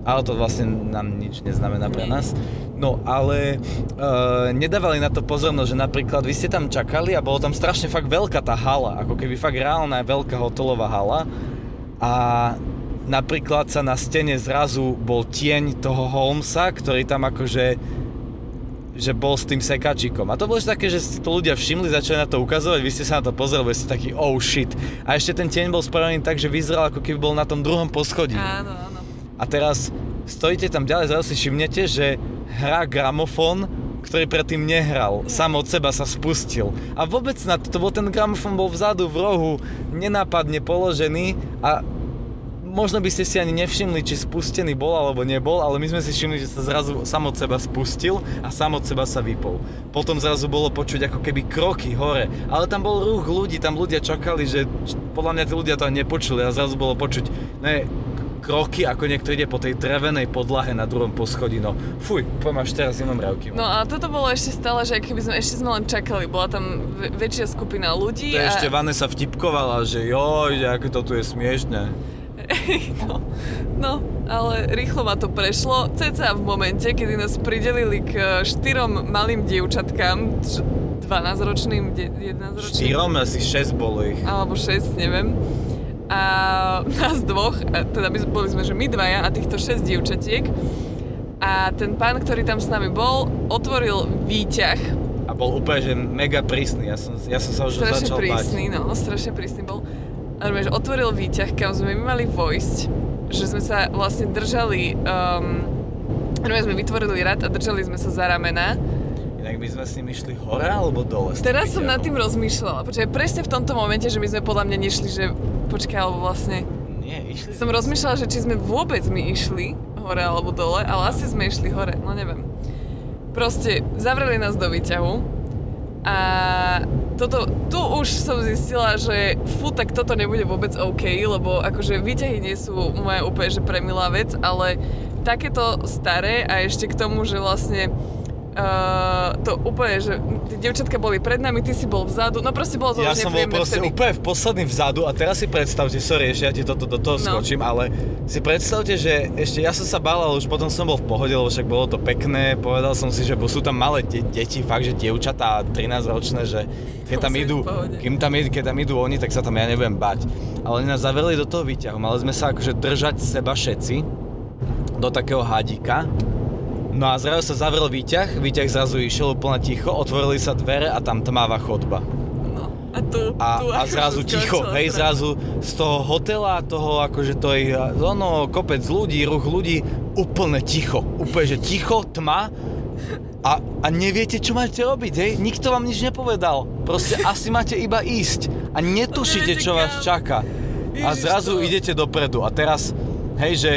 Ale to vlastne nám nič neznamená pre nás. No ale uh, nedávali na to pozornosť, že napríklad vy ste tam čakali a bolo tam strašne fakt veľká tá hala, ako keby fakt reálna veľká hotelová hala. A napríklad sa na stene zrazu bol tieň toho Holmesa, ktorý tam akože že bol s tým sekačikom. A to bolo také, že si to ľudia všimli, začali na to ukazovať, vy ste sa na to pozreli, boli ste taký oh shit. A ešte ten tieň bol spravený tak, že vyzeral ako keby bol na tom druhom poschodí. Áno, áno. A teraz stojíte tam ďalej, zrazu si všimnete, že hrá gramofón, ktorý predtým nehral. Sám od seba sa spustil. A vôbec na to, to bol ten gramofón bol vzadu v rohu, nenápadne položený a možno by ste si ani nevšimli, či spustený bol alebo nebol, ale my sme si všimli, že sa zrazu sám od seba spustil a sám od seba sa vypol. Potom zrazu bolo počuť ako keby kroky hore, ale tam bol ruch ľudí, tam ľudia čakali, že podľa mňa tí ľudia to ani nepočuli a zrazu bolo počuť ne, kroky, ako niekto ide po tej drevenej podlahe na druhom poschodí, no fuj, poviem až teraz nemám rávky. No a toto bolo ešte stále, že keby sme ešte sme len čakali, bola tam väčšia skupina ľudí to a... ešte Vanessa vtipkovala, že joj, ako to tu je smiešne. (laughs) no, no, ale rýchlo ma to prešlo. Ceca v momente, kedy nás pridelili k štyrom malým dievčatkám, č- 12-ročným, de- 11-ročným. Štyrom, asi 6 bolo ich. alebo 6, neviem. A (laughs) nás dvoch, teda my, boli sme, že my dvaja a týchto 6 dievčatiek. A ten pán, ktorý tam s nami bol, otvoril výťah. A bol úplne, že mega prísny. Ja som, ja som sa už Strašne začal prísny, no, strašne prísny bol. Normálne, že otvoril výťah, kam sme my mali vojsť. Že sme sa vlastne držali, um, normálne sme vytvorili rad a držali sme sa za ramena. Inak my sme s ním išli hore alebo dole? Teraz som nad tým rozmýšľala. Počkaj, presne v tomto momente, že my sme podľa mňa nešli, že počkaj, alebo vlastne... Nie, išli Som sme. rozmýšľala, že či sme vôbec my išli hore alebo dole, ale asi sme išli hore, no neviem. Proste zavreli nás do výťahu a toto, tu už som zistila, že fú, tak toto nebude vôbec OK, lebo akože výťahy nie sú moja úplne že premilá vec, ale takéto staré a ešte k tomu, že vlastne Uh, to úplne, že tie devčatka boli pred nami, ty si bol vzadu, no proste bolo to Ja už som bol proste vtedy. úplne v posledný vzadu a teraz si predstavte, sorry, ešte ja ti toto do toho No. skočím, ale si predstavte, že ešte ja som sa bál, ale už potom som bol v pohode, lebo však bolo to pekné, povedal som si, že sú tam malé de- deti, fakt, že dievčatá 13 ročné, že keď tam idú, kým tam, keď tam idú oni, tak sa tam ja nebudem bať. Ale oni nás zavreli do toho výťahu, mali sme sa akože držať seba všetci do takého hadíka. No a zrazu sa zavrel výťah, výťah zrazu išiel úplne ticho, otvorili sa dvere a tam tmavá chodba. No. A tu, A, tu a zrazu ticho, hej, zrazu z toho hotela, toho akože to je, ono, kopec ľudí, ruch ľudí, úplne ticho, úplne, že ticho, tma. A, a neviete, čo máte robiť, hej, nikto vám nič nepovedal, proste asi máte iba ísť a netušíte, čo vás čaká. A zrazu to- idete dopredu. A teraz, hej, že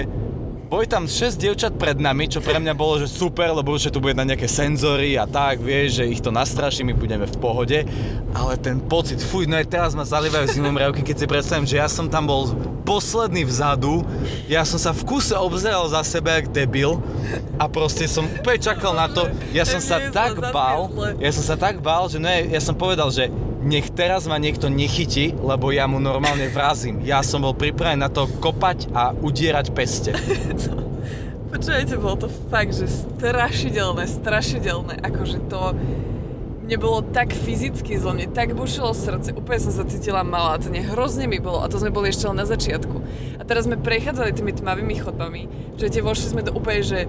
boli tam 6 dievčat pred nami, čo pre mňa bolo, že super, lebo už tu bude na nejaké senzory a tak, vieš, že ich to nastraší, my budeme v pohode. Ale ten pocit, fuj, no aj teraz ma zalievajú zimomriavky, keď si predstavím, že ja som tam bol posledný vzadu, ja som sa v kuse obzeral za sebe jak debil a proste som úplne čakal na to, ja som sa tak bál, ja som sa tak bál, že ne, ja som povedal, že nech teraz ma niekto nechytí, lebo ja mu normálne vrazím. Ja som bol pripravený na to kopať a udierať peste. (laughs) Počujete, bolo to fakt, že strašidelné, strašidelné, akože to mne bolo tak fyzicky zlo, mne tak bušilo srdce, úplne som sa cítila malá, to hrozne mi bolo a to sme boli ešte len na začiatku. A teraz sme prechádzali tými tmavými chodbami, že tie vošli sme do úplne, že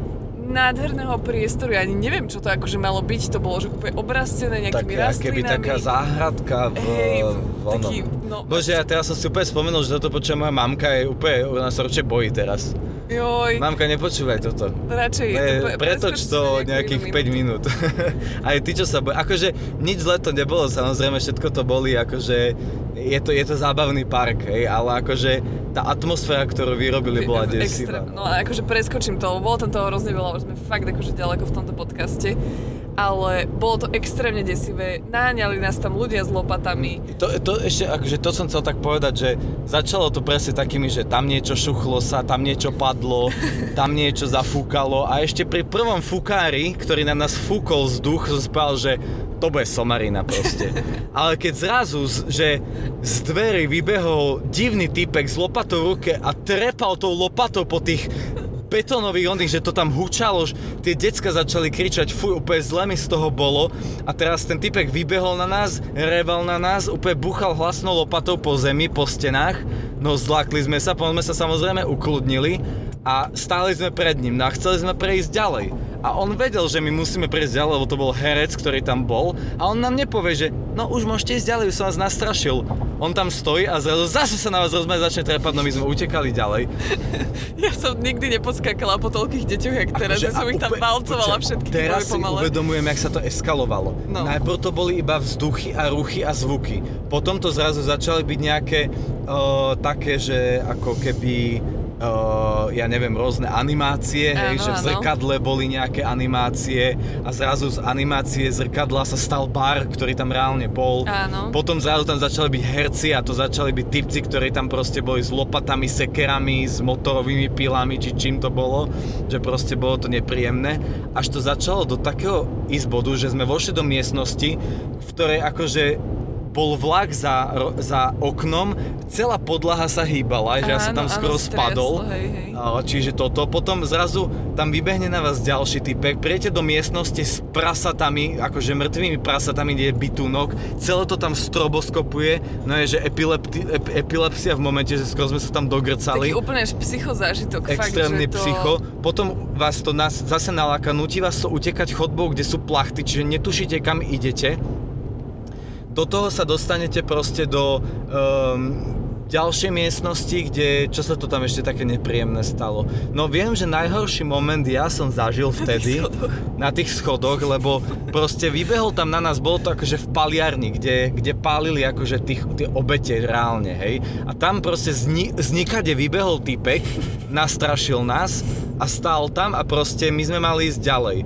nádherného priestoru, ja ani neviem, čo to akože malo byť, to bolo že úplne obrastené nejakými Taká, rastlinami. keby taká záhradka v, Hej, v onom. taký, no, Bože, ja teraz som si úplne spomenul, že toto počujem moja mamka, je úplne, ona sa určite bojí teraz. Joj, Mamka, nepočúvaj toto. radšej Ne, pre- pretoč to nejakých inú 5 minút. (laughs) Aj ty, čo sa bojí. Akože nič zle to nebolo, samozrejme všetko to boli, akože je to, je to zábavný park, hej, ale akože tá atmosféra, ktorú vyrobili, bola desivá. No a akože preskočím to, bolo tam toho hrozne veľa, sme fakt akože ďaleko v tomto podcaste. Ale bolo to extrémne desivé. Náňali nás tam ľudia s lopatami. To, to ešte, akože to som chcel tak povedať, že začalo to presne takými, že tam niečo šuchlo sa, tam niečo padlo, tam niečo zafúkalo a ešte pri prvom fukári, ktorý na nás fúkol vzduch, som spal, že to bude somarina proste. Ale keď zrazu, že z dverí vybehol divný typek s lopatou v ruke a trepal tou lopatou po tých betónových oných, že to tam hučalo, tie decka začali kričať, fuj, úplne zle mi z toho bolo. A teraz ten typek vybehol na nás, reval na nás, úplne buchal hlasnou lopatou po zemi, po stenách, no zlakli sme sa, potom sme sa samozrejme ukludnili a stáli sme pred ním, no a chceli sme prejsť ďalej. A on vedel, že my musíme prejsť ďalej, lebo to bol herec, ktorý tam bol a on nám nepovie, že no už môžete ísť ďalej, už som vás nastrašil. On tam stojí a zrazu zase sa na vás rozme začne trepať, no my sme utekali ďalej. (laughs) Ja som nikdy nepodskákala po toľkých deťoch, jak teraz, že som ich tam valcovala všetky Teraz si pomalé. uvedomujem, jak sa to eskalovalo. No. Najprv to boli iba vzduchy a ruchy a zvuky. Potom to zrazu začali byť nejaké uh, také, že ako keby uh, ja neviem, rôzne animácie, hej, Áno, že v áno. zrkadle boli nejaké animácie a zrazu z animácie zrkadla sa stal bar, ktorý tam reálne bol. Áno. Potom zrazu tam začali byť herci a to začali byť typci, ktorí tam proste boli s lopatami, sekerami, s motorovými pilami, či čím to bolo, že proste bolo to nepríjemné. Až to začalo do takého izbodu, že sme vošli do miestnosti, v ktorej akože bol vlak za, za oknom, celá podlaha sa hýbala, že ja som tam Áno, skoro áno, spadol. hej, hej. Čiže toto, potom zrazu tam vybehne na vás ďalší typek, prijete do miestnosti s prasatami, akože mŕtvými prasatami, kde je bytunok, celé to tam stroboskopuje, no je, že epilepti, ep, epilepsia v momente, že skoro sme sa tam dogrcali. Taký úplne psychozážitok. Extrémny fakt, že to... psycho. Potom vás to nás zase naláka, nutí vás to utekať chodbou, kde sú plachty, čiže netušíte, kam idete. Do toho sa dostanete proste do um, ďalšej miestnosti, kde, čo sa to tam ešte také nepríjemné stalo. No viem, že najhorší moment ja som zažil vtedy schodoch. na tých schodoch, lebo proste vybehol tam na nás, bolo to akože v paliarni, kde, kde pálili akože tých, tie obete reálne, hej. A tam proste zni, z nikade vybehol typek, nastrašil nás a stál tam a proste my sme mali ísť ďalej.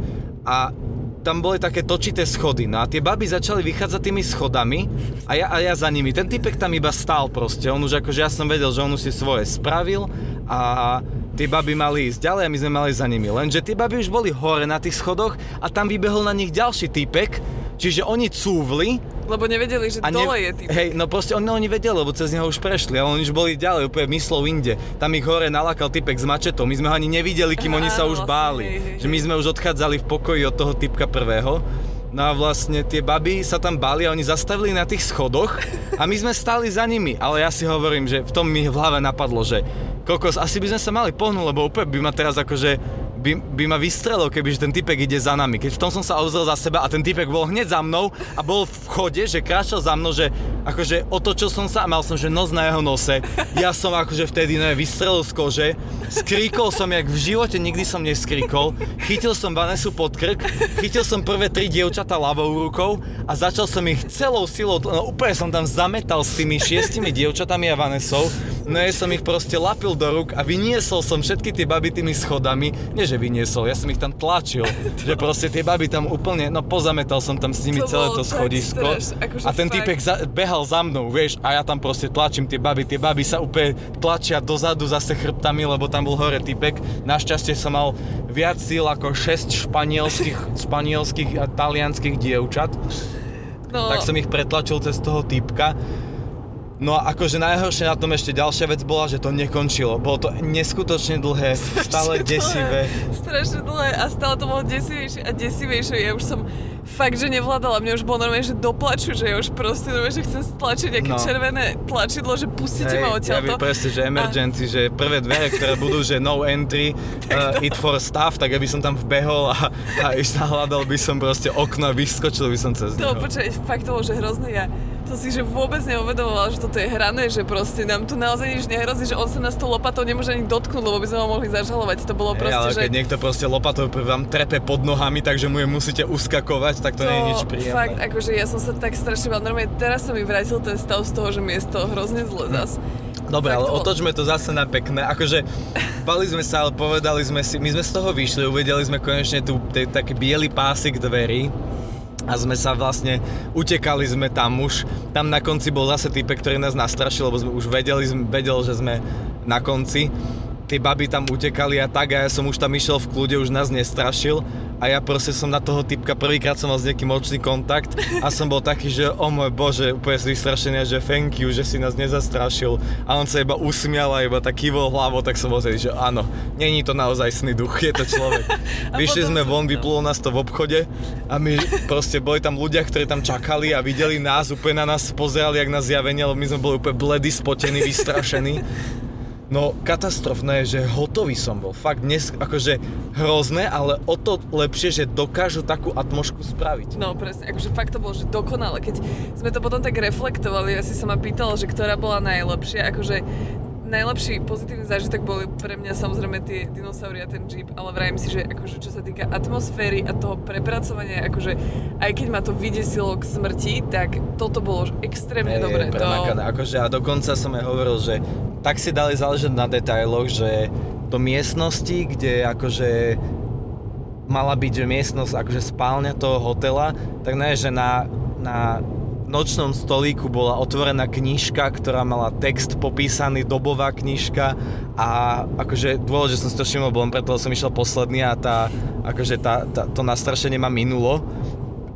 A tam boli také točité schody, no a tie baby začali vychádzať tými schodami a ja, a ja za nimi. Ten typek tam iba stál proste, on už akože ja som vedel, že on už si svoje spravil a tie baby mali ísť ďalej a my sme mali za nimi. Lenže tie baby už boli hore na tých schodoch a tam vybehol na nich ďalší typek, čiže oni cúvli Lebo nevedeli, že a dole je typ. Hej, no proste oni, oni vedeli, lebo cez neho už prešli, ale oni už boli ďalej, úplne myslou inde. Tam ich hore nalakal typek s mačetou, my sme ho ani nevideli, kým oni sa už vlastne, báli. Že my sme už odchádzali v pokoji od toho typka prvého. No a vlastne tie baby sa tam báli a oni zastavili na tých schodoch a my sme stáli za nimi. Ale ja si hovorím, že v tom mi v hlave napadlo, že kokos, asi by sme sa mali pohnúť, lebo úplne by ma teraz akože by, by ma vystrelil, keby že ten typek ide za nami. Keď v tom som sa obzrel za seba a ten typek bol hneď za mnou a bol v chode, že kráčal za mnou, že akože otočil som sa a mal som, že nos na jeho nose. Ja som akože vtedy ne, vystrelil z kože, skríkol som, jak v živote nikdy som neskríkol, chytil som Vanesu pod krk, chytil som prvé tri dievčatá ľavou rukou a začal som ich celou silou, no úplne som tam zametal s tými šiestimi dievčatami a Vanesou, no ja som ich proste lapil do rúk a vyniesol som všetky tie baby tými schodami, nie že vyniesol, ja som ich tam tlačil, že proste tie baby tam úplne, no pozametal som tam s nimi To celé to schodisko straš, akože a ten fakt. typek za, behal za mnou, vieš, a ja tam proste tlačím tie baby, tie baby sa úplne tlačia dozadu zase chrbtami, lebo tam bol hore typek. Našťastie som mal viac síl ako 6 španielských, španielských a talianských dievčat, No, tak som ich pretlačil cez toho typka. No a akože najhoršie na tom ešte ďalšia vec bola, že to nekončilo. Bolo to neskutočne dlhé, stále strašne desivé. Dlhé, strašne dlhé a stále to bolo desivejšie a desivejšie. Ja už som fakt, že nevládala. Mne už bolo normálne, že doplaču, že ja už proste normálne, že chcem stlačiť nejaké No. červené tlačidlo, že pustite Hej, ma ja odtiaľto. by presne, že emergency, že prvé dvere, ktoré budú, že no entry, (laughs) uh, it for staff, tak aby som tam vbehol a, a (laughs) ešte hľadal by som proste okno a vyskočil by som cez To, neho. počkaj, fakt to bolo, že hrozné. Ja to si že vôbec neuvedomovala, že toto je hrané, že proste nám tu naozaj nič nehrozí, že on sa nás tou lopatou nemôže ani dotknúť, lebo by sme ho mohli zažalovať. To bolo proste, ale že... keď niekto proste lopatou vám trepe pod nohami, takže mu je musíte uskakovať, tak to, nie je nič príjemné. Fakt, akože ja som sa tak strašne bala. Normálne teraz sa mi vrátil ten stav z toho, že mi je z toho hrozne zle zas. Dobre, ale to otočme to zase na pekné. Akože (laughs) bali sme sa, ale povedali sme si, my sme z toho vyšli, uvedeli sme konečne tu taký biely pásik dverí a sme sa vlastne, utekali sme tam už. Tam na konci bol zase typek, ktorý nás nastrašil, lebo sme už vedeli, vedel, že sme na konci. Tie baby tam utekali a tak a ja som už tam išiel v kľude, už nás nestrašil a ja proste som na toho typka, prvýkrát som mal s niekým očný kontakt a som bol taký, že o môj bože, úplne z vystrašenia, že thank you, že si nás nezastrašil a on sa iba usmial a iba tak kývol hlavou, tak som bol že áno, není to naozaj sný duch, je to človek. (laughs) Vyšli sme von, vyplulo nás to v obchode a my proste boli tam ľudia, ktorí tam čakali a videli nás, úplne na nás pozerali, jak na zjavenie, lebo my sme boli úplne bledy, spotení, vystrašení. No katastrofné že hotový som bol. Fakt dnes akože hrozné, ale o to lepšie, že dokážu takú atmošku spraviť. No presne, akože fakt to bolo, že dokonale. Keď sme to potom tak reflektovali, ja si sa ma pýtala, že ktorá bola najlepšia, akože najlepší pozitívny zážitok boli pre mňa samozrejme tie dinosaury a ten jeep, ale vrajím si, že akože čo sa týka atmosféry a toho prepracovania, akože aj keď ma to vydesilo k smrti, tak toto bolo extrémne Hej, dobré. premakané. Akože a dokonca som aj hovoril, že tak si dali záležať na detailoch, že do miestnosti, kde akože mala byť miestnosť akože spálňa toho hotela, tak ne, že na, na nočnom stolíku bola otvorená knižka, ktorá mala text popísaný, dobová knižka. A akože dôvod, že som si to všimol, bol preto, som išiel posledný a tá, akože tá, tá, to nastrašenie ma minulo,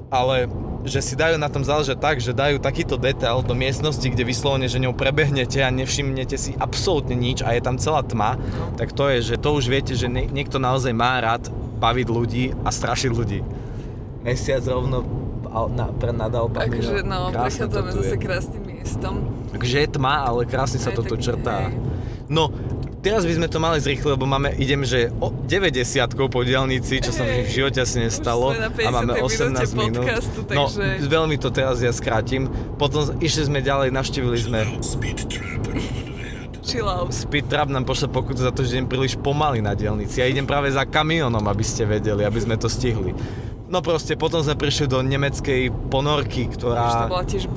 ale že si dajú na tom záležať tak, že dajú takýto detail do miestnosti, kde vyslovene, že ňou prebehnete a nevšimnete si absolútne nič a je tam celá tma, tak to je, že to už viete, že nie- niekto naozaj má rád baviť ľudí a strašiť ľudí. Mesiac rovno na, pre nad Alpami. Akože no, prechádzame zase krásnym miestom. Takže je tma, ale krásne sa Aj to tu taký, črtá. hej. No, teraz by sme to mali zrýchliť, lebo máme, idem, že o 90 po diálnici, čo sa v Hej. živote asi nestalo. A máme 50. 18 minúte minút. podcastu, No, takže- veľmi to teraz ja skrátim. Potom išli sme ďalej, navštívili sme Chill out. Speed Trap nám pošle pokutu za to, že idem príliš pomaly na diálnici. Ja idem práve za kamionom, aby ste vedeli, aby sme to stihli. No proste, potom sme prišli do nemeckej ponorky, ktorá,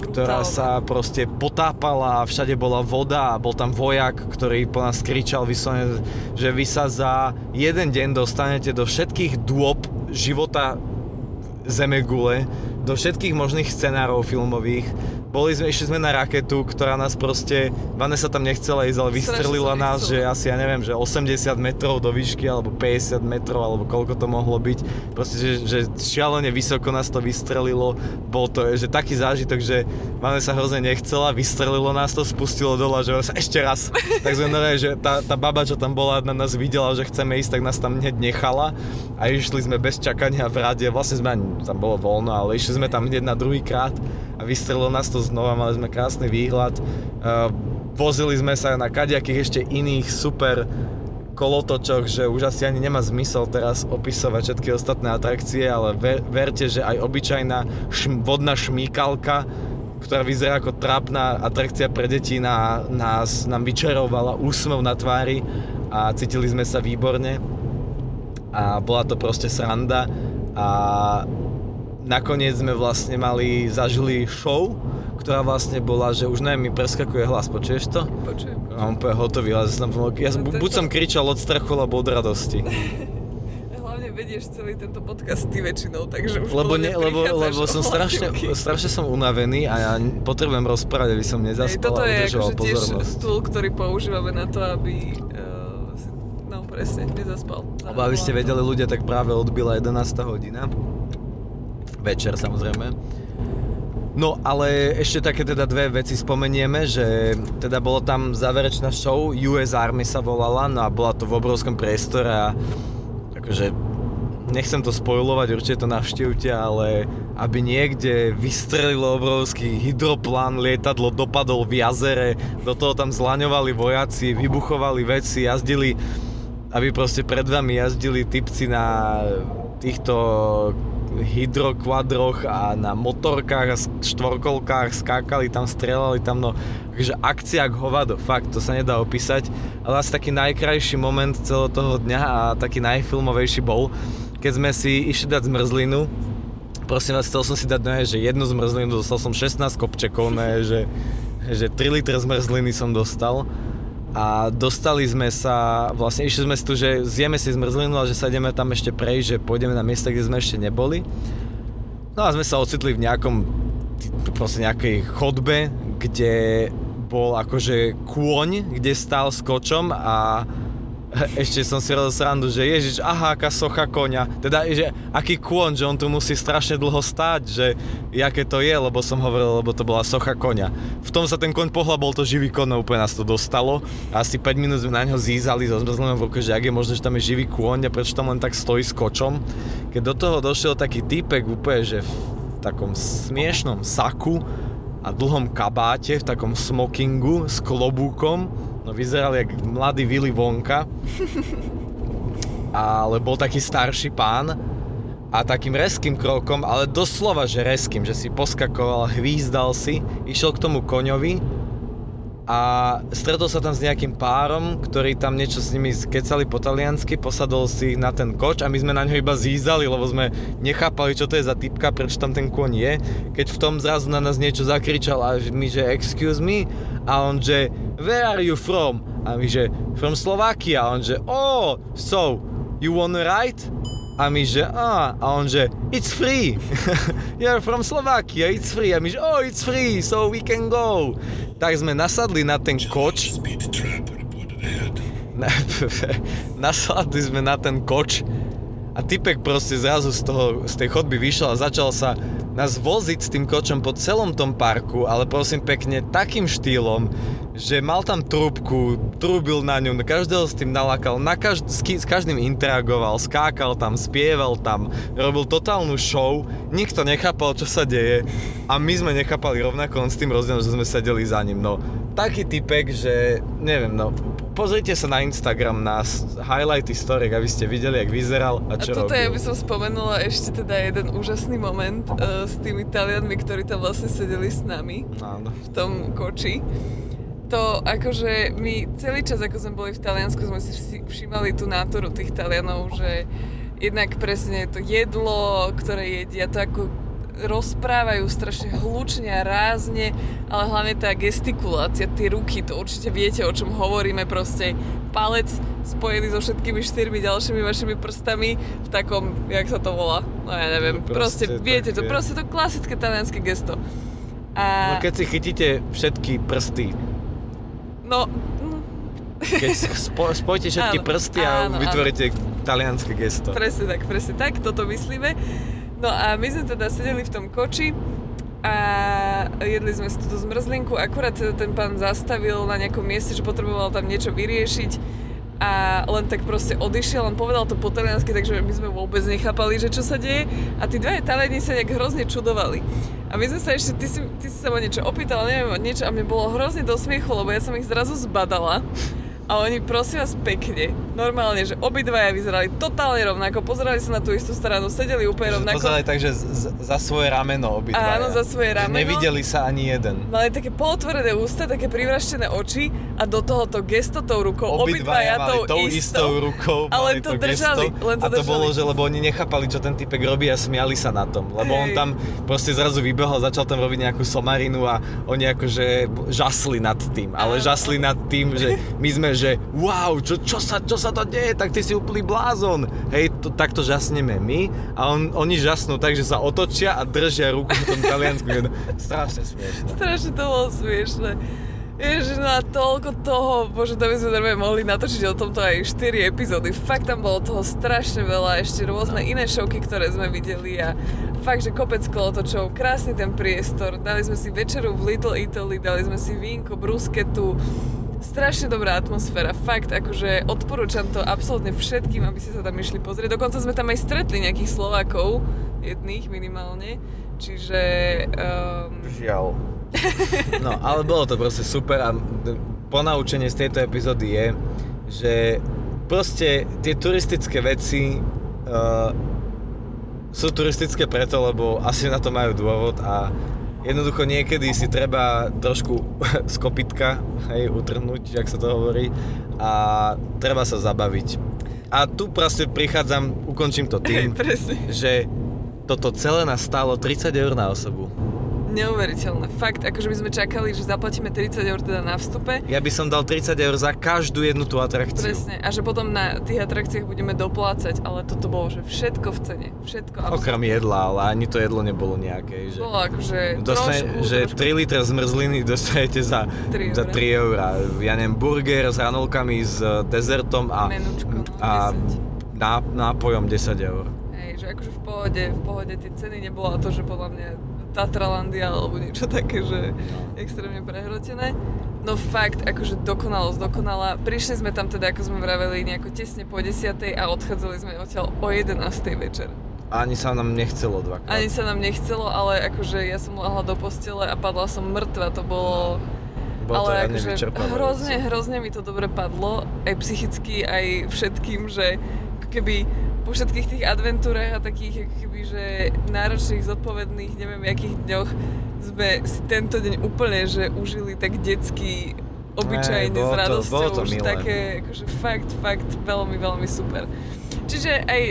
ktorá sa proste potápala, všade bola voda a bol tam vojak, ktorý po nás kričal vyslovene, že vy sa za jeden deň dostanete do všetkých dôb života Zemegule, do všetkých možných scenárov filmových. Boli sme, išli sme na raketu, ktorá nás proste, Vanessa tam nechcela ísť, ale vystrelila nás, že asi, ja neviem, že 80 metrov do výšky, alebo 50 metrov, alebo koľko to mohlo byť. Proste, že, že šialene vysoko nás to vystrelilo. Bol to, že taký zážitok, že Vanessa hrozne nechcela, vystrelilo nás to, spustilo dole, že sa ešte raz. (laughs) Tak sme normálne, že tá, tá baba, čo tam bola, na nás videla, že chceme ísť, tak nás tam hneď nechala a išli sme bez čakania v rade. Vlastne sme, tam bolo voľno, ale išli sme tam hneď na druhý krát a vystrelilo nás to znova, mali sme krásny výhľad. Uh, vozili sme sa na kadejakých ešte iných super kolotočoch, že už asi ani nemá zmysel teraz opisovať všetky ostatné atrakcie, ale ver, verte, že aj obyčajná šm, vodná šmíkalka, ktorá vyzerá ako trápna atrakcia pre deti, na, nás, nám vyčarovala úsmev na tvári a cítili sme sa výborne a bola to proste sranda a nakoniec sme vlastne mali, zažili show, ktorá vlastne bola, že už neviem, mi preskakuje hlas, počuješ to? Počujem. Mám úplne hotový, ale som, ja, som- No je buď som kričal od strachu, alebo od radosti. (laughs) Hlavne vedieš celý tento podcast ty väčšinou, takže už Lebo, ne, lebo, lebo som strašne, strašne som unavený a ja potrebujem rozprávať, aby som nezaspal toto a je akože tiež stôl, ktorý používame na to, aby si, no presne, nezaspal. Lebo aby ste vedeli ľudia, tak práve odbila 11. hodina. Večer samozrejme. No ale ešte také teda dve veci spomenieme, že teda bolo tam záverečná show, US Army sa volala, no a bola to v obrovskom priestore a akože nechcem to spojovať, určite to navštívte, ale aby niekde vystrelilo obrovský hydroplán, lietadlo dopadol v jazere, do toho tam zlaňovali vojaci, vybuchovali veci, jazdili, aby proste pred vami jazdili typci na týchto hydrokvadroch a na motorkách a štvorkolkách skákali tam, strelali tam, no takže akcia k hovado, fakt, to sa nedá opísať, ale asi taký najkrajší moment celého toho dňa a taký najfilmovejší bol, keď sme si išli dať zmrzlinu, prosím vás, chcel som si dať no, že jednu zmrzlinu, dostal som 16 kopčekov, no, že, že 3 litre zmrzliny som dostal a dostali sme sa, vlastne išli sme si tu, že zjeme si zmrzlinu a že sa ideme tam ešte prejsť, že pôjdeme na miesta, kde sme ešte neboli. No a sme sa ocitli v nejakom, proste nejakej chodbe, kde bol akože kôň, kde stál s kočom a ešte som si robil srandu, že ježiš, aha, aká socha konia. Teda, že aký kôň, že on tu musí strašne dlho stáť, že jaké to je, lebo som hovoril, lebo to bola socha konia. V tom sa ten koň pohľad, bol to živý koň, no úplne nás to dostalo. A asi 5 minút sme na ňo zízali so zmrzlenou v ruke, že ak je možné, že tam je živý kôň a prečo tam len tak stojí s kočom. Keď do toho došiel taký týpek úplne, že v takom smiešnom saku a dlhom kabáte, v takom smokingu s klobúkom, no vyzeral jak mladý Willy Wonka, ale bol taký starší pán a takým reským krokom, ale doslova, že reským, že si poskakoval, hvízdal si, išiel k tomu koňovi a stretol sa tam s nejakým párom, ktorý tam niečo s nimi kecali po taliansky, posadol si na ten koč a my sme na ňo iba zízali, lebo sme nechápali, čo to je za typka, prečo tam ten kôň je. Keď v tom zrazu na nás niečo zakričal a my, že excuse me, a on, že where are you from? A my, že from Slovakia, a on, že oh, so, you wanna ride? A my, že a, a on, že it's free. (laughs) You're from Slovakia, it's free. A my, že oh, it's free, so we can go. Tak sme nasadli na ten koč. (laughs) Na, (laughs) nasadli sme na ten koč a typek proste zrazu z, toho, z tej chodby vyšiel a začal sa nás voziť s tým kočom po celom tom parku, ale prosím pekne takým štýlom, že mal tam trúbku, trúbil na ňu, každého s tým nalákal, na každ- s, ki- s každým interagoval, skákal tam, spieval tam, robil totálnu show, nikto nechápal, čo sa deje a my sme nechápali rovnako, len s tým rozdielom, že sme sedeli za ním, no. Taký typek, že neviem, no, pozrite sa na Instagram, na highlighty storiek, aby ste videli, jak vyzeral a A čo toto ja robil. by som spomenula ešte teda jeden úžasný moment uh, s tými Talianmi, ktorí tam vlastne sedeli s nami Áno. v tom koči. To akože my celý čas, ako sme boli v Taliansku, sme si všímali tú nátoru tých Talianov, že jednak presne to jedlo, ktoré jedia, to ako rozprávajú strašne hlučne a rázne, ale hlavne tá gestikulácia, tie ruky, to určite viete, o čom hovoríme, proste palec spojený so všetkými štyrmi ďalšími vašimi prstami v takom, jak sa to volá, no ja neviem, No proste, proste viete to, také- proste to klasické talianské gesto. No A, keď si chytíte všetky prsty, no, mm, keď spo, spojite všetky Áno, prsty a áno, áno. vytvoríte talianské gesto. Presne tak, presne tak, toto myslíme. No a my sme teda sedeli v tom koči a jedli sme si túto zmrzlinku, akurát ten pán zastavil na nejakom mieste, že potreboval tam niečo vyriešiť a len tak proste odišiel, on povedal to po taliansky, takže my sme vôbec nechápali, že čo sa deje a tí dvaja Taliani sa nejak hrozne čudovali. A my sme sa ešte, ty si, ty si sa ma niečo opýtal, neviem, niečo a mne bolo hrozne do smiechu, lebo ja som ich zrazu zbadala a oni prosím vás pekne, normálne, že obidvaja vyzerali totálne rovnako, pozerali sa na tú istú stranu, sedeli úplne rovnako. Pozerali tak, že z, za svoje rameno obidvaja. Áno, za svoje Že rameno. nevideli sa ani jeden. Mali také polotvorené ústa, také privraštené oči a do toho to gesto tou rukou, obidvaja, mali tou istou rukou, a mali len to držali, gesto. len to a to držali. bolo, že lebo oni nechápali, čo ten typek robí a smiali sa na tom. Lebo on Hej. tam proste zrazu vybehol, začal tam robiť nejakú somarinu a oni akože žasli nad tým. Ale Áno. žasli nad tým, že my sme, že wow, čo, čo, sa, čo sa to deje, tak ty si úplný blázon. Hej, to, takto žasneme my a on, oni žasnú tak, že sa otočia a držia ruku v tom taliansku. Strašne smiešne. Strašne to bolo smiešne. Ježiš, no a toľko toho, bože, to by sme normálne mohli natočiť o tomto aj 4 epizódy. Fakt tam bolo toho strašne veľa, ešte rôzne iné šovky, ktoré sme videli a fakt, že kopec kolotočov, krásny ten priestor, dali sme si večeru v Little Italy, dali sme si vínko, brusketu, strašne dobrá atmosféra, fakt, akože odporúčam to absolútne všetkým, aby ste sa tam išli pozrieť. Dokonca sme tam aj stretli nejakých Slovákov, jedných minimálne, čiže... Um, Žiaľ. (laughs) No, ale bolo to proste super a ponaučenie z tejto epizódy je, že proste tie turistické veci uh, sú turistické preto, lebo asi na to majú dôvod a jednoducho niekedy si treba trošku (laughs) z kopitka, hej, utrhnúť, jak sa to hovorí a treba sa zabaviť. A tu proste prichádzam, ukončím to tým, (laughs) že toto celé nás stálo 30 eur na osobu. Neuveriteľné. Fakt, akože by sme čakali, že zaplatíme 30 eur teda na vstupe. Ja by som dal 30 eur za každú jednu tú atrakciu. Presne. A že potom na tých atrakciách budeme doplácať, ale toto bolo, že všetko v cene. Všetko. Okrem jedla, ale ani to jedlo nebolo nejaké. Že... Bolo akože Dostane, trošku, že trošku. 3 litre zmrzliny dostanete za, 3 za eurá. 3 eurá. Ja neviem, burger s hranolkami, s eh, dezertom a, Menučko, no, a 10. ná, nápojom 10 eur. Hej, že akože v pohode, v pohode tie ceny nebolo to, že podľa mňa Tatralandia alebo niečo také, že extrémne prehrotené. No fakt, akože dokonalosť, dokonala. Prišli sme tam teda, ako sme vraveli, nejako tesne po 10. a odchádzali sme odtiaľ o 11. večer. Ani sa nám nechcelo dvakrát. Ani sa nám nechcelo, ale akože ja som lahla do postele a padla som mŕtva, to bolo... Bolo to ale riadne akože hrozne, hrozne mi to dobre padlo, aj psychicky, aj všetkým, že keby po všetkých tých adventúrach a takých keby, že náročných, zodpovedných, neviem, jakých dňoch sme si tento deň úplne, že užili tak detsky, obyčajne, bolo s to- radosťou, bolo to že milé. také, akože fakt, fakt, veľmi, veľmi super. Čiže aj,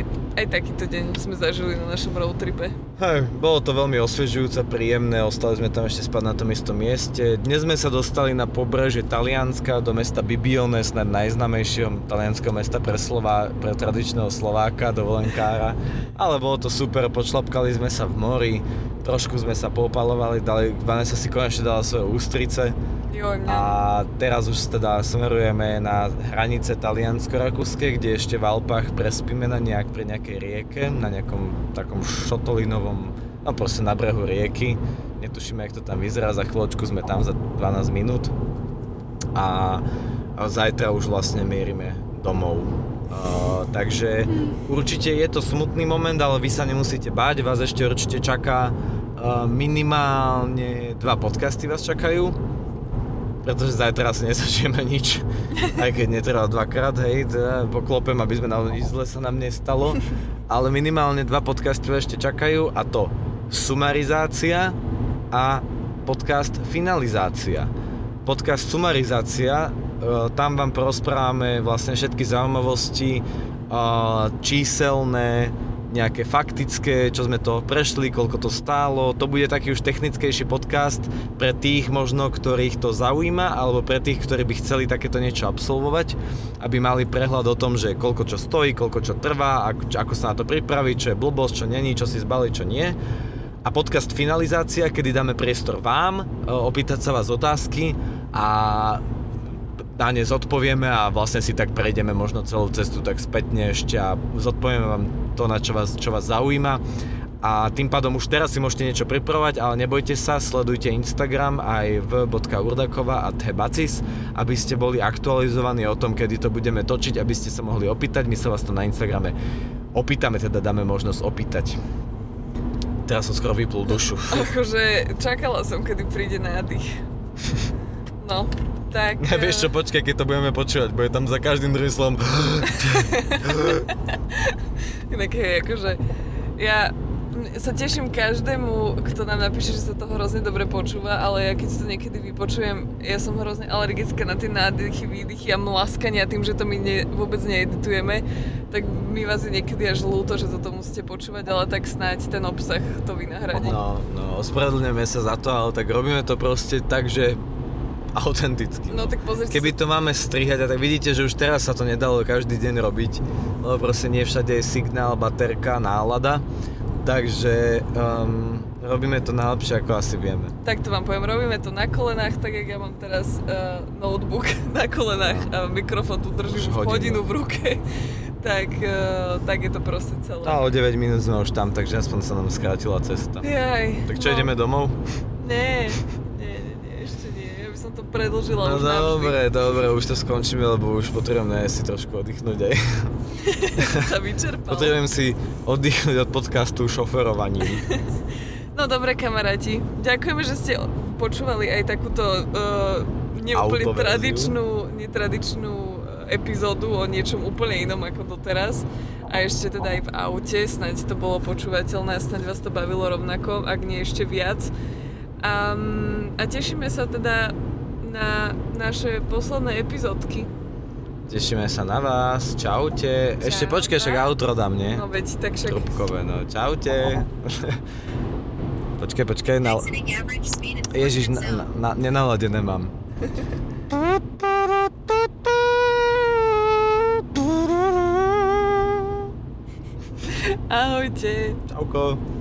aj takýto deň sme zažili na našom road tripe. Hej, bolo to veľmi osviežujúce, príjemné, ostali sme tam ešte spať na tom istom mieste. Dnes sme sa dostali na pobrežie Talianska, do mesta Bibione, snad najznamejšieho talianského mesta pre, Slová, pre tradičného Slováka, dovolenkára. Ale bolo to super, počlapkali sme sa v mori, trošku sme sa popalovali, dali, Vanessa si konečne dala svoje ústrice. Jo, mňa. A teraz už teda smerujeme na hranice taliansko-rakúske, kde ešte v Alpách prespíme na nejak pri nejakej rieke, na nejakom takom šotolinovom, no proste na brehu rieky. Netušíme, jak to tam vyzerá, za chvíľočku sme tam za 12 minút. A, a zajtra už vlastne mierime domov. Uh, takže určite je to smutný moment, ale vy sa nemusíte báť, vás ešte určite čaká uh, minimálne dva podcasty vás čakajú pretože zajtra asi nezačneme nič, (laughs) aj keď netreba dvakrát, hej, teda poklopem, aby sme na zle sa nám nestalo, (laughs) ale minimálne dva podcasty ešte čakajú a to sumarizácia a podcast finalizácia. Podcast sumarizácia, e, tam vám porozprávame vlastne všetky zaujímavosti, e, číselné, nejaké faktické, čo sme to prešli, koľko to stálo. To bude taký už technickejší podcast pre tých možno, ktorých to zaujíma, alebo pre tých, ktorí by chceli takéto niečo absolvovať, aby mali prehľad o tom, že koľko čo stojí, koľko čo trvá, ako, sa na to pripraviť, čo je blbosť, čo není, čo si zbaliť, čo nie. A podcast finalizácia, kedy dáme priestor vám, e, opýtať sa vás otázky a na ne zodpovieme a vlastne si tak prejdeme možno celú cestu tak spätne ešte a zodpovieme vám to, na čo vás, čo vás zaujíma. A tým pádom už teraz si môžete niečo pripravovať, ale nebojte sa, sledujte Instagram aj v.urdakova a tebacis, aby ste boli aktualizovaní o tom, kedy to budeme točiť, aby ste sa mohli opýtať. My sa vás to na Instagrame opýtame, teda dáme možnosť opýtať. Teraz som skoro vyplul dušu. Akože čakala som, kedy príde nádych. (laughs) No, tak... Ja, (laughs) vieš čo, eh, počkaj, keď to budeme počúvať, bude tam za každým druhým slovom (laughs) Inak hej, akože ja sa teším každému, kto nám napíše, že sa to hrozne dobre počúva, ale ja keď si to niekedy vypočujem, ja som hrozne alergická na tie nádychy, výdychy a mlaskania tým, že to my ne, vôbec needitujeme, tak mi vás je niekedy až ľúto, že toto musíte počúvať, ale tak snáď ten obsah to vynahradí. No, no, ospravedlňujeme sa za to, ale tak robíme to proste tak, že autenticky. No tak pozrite Keby to máme strihať, a tak vidíte, že už teraz sa to nedalo každý deň robiť, lebo proste nie všade je signál, baterka, nálada. Takže um, robíme to najlepšie, ako asi vieme. Tak to vám poviem, robíme to na kolenách, tak jak ja mám teraz uh, notebook (laughs) na kolenách a mikrofón tu držím Už hodinu. hodinu v ruke, (laughs) tak, uh, tak je to proste celé. No, o 9 minút sme už tam, takže aspoň sa nám skrátila cesta. Jaj, Tak čo, no. ideme domov? Nie, (laughs) nie, ešte nie. Ja by som to predlžila No už navždy. dobre, dobre, už to skončíme, lebo už potrebujeme si trošku oddychnúť aj. (laughs) sa vyčerpal. Potrebujem si oddychnúť od podcastu šoferovaním. (laughs) No dobre kamaráti, ďakujeme, že ste počúvali aj takúto uh, neúplne tradičnú, netradičnú eh, epizódu o niečom úplne inom ako doteraz. A ešte teda aj v aute, snáď to bolo počúvateľné snáď vás to bavilo rovnako, ak nie ešte viac. A, a tešíme sa teda na naše posledné epizódky. Tešíme sa na vás, čaute. Ešte Čau. počkaj, však outro dám, nie? No veď, tak však... Trubkové, no čaute. (laughs) počkaj, počkaj, na... Ježiš, na, na, na, nenaladené mám. (laughs) Ahojte. Čauko.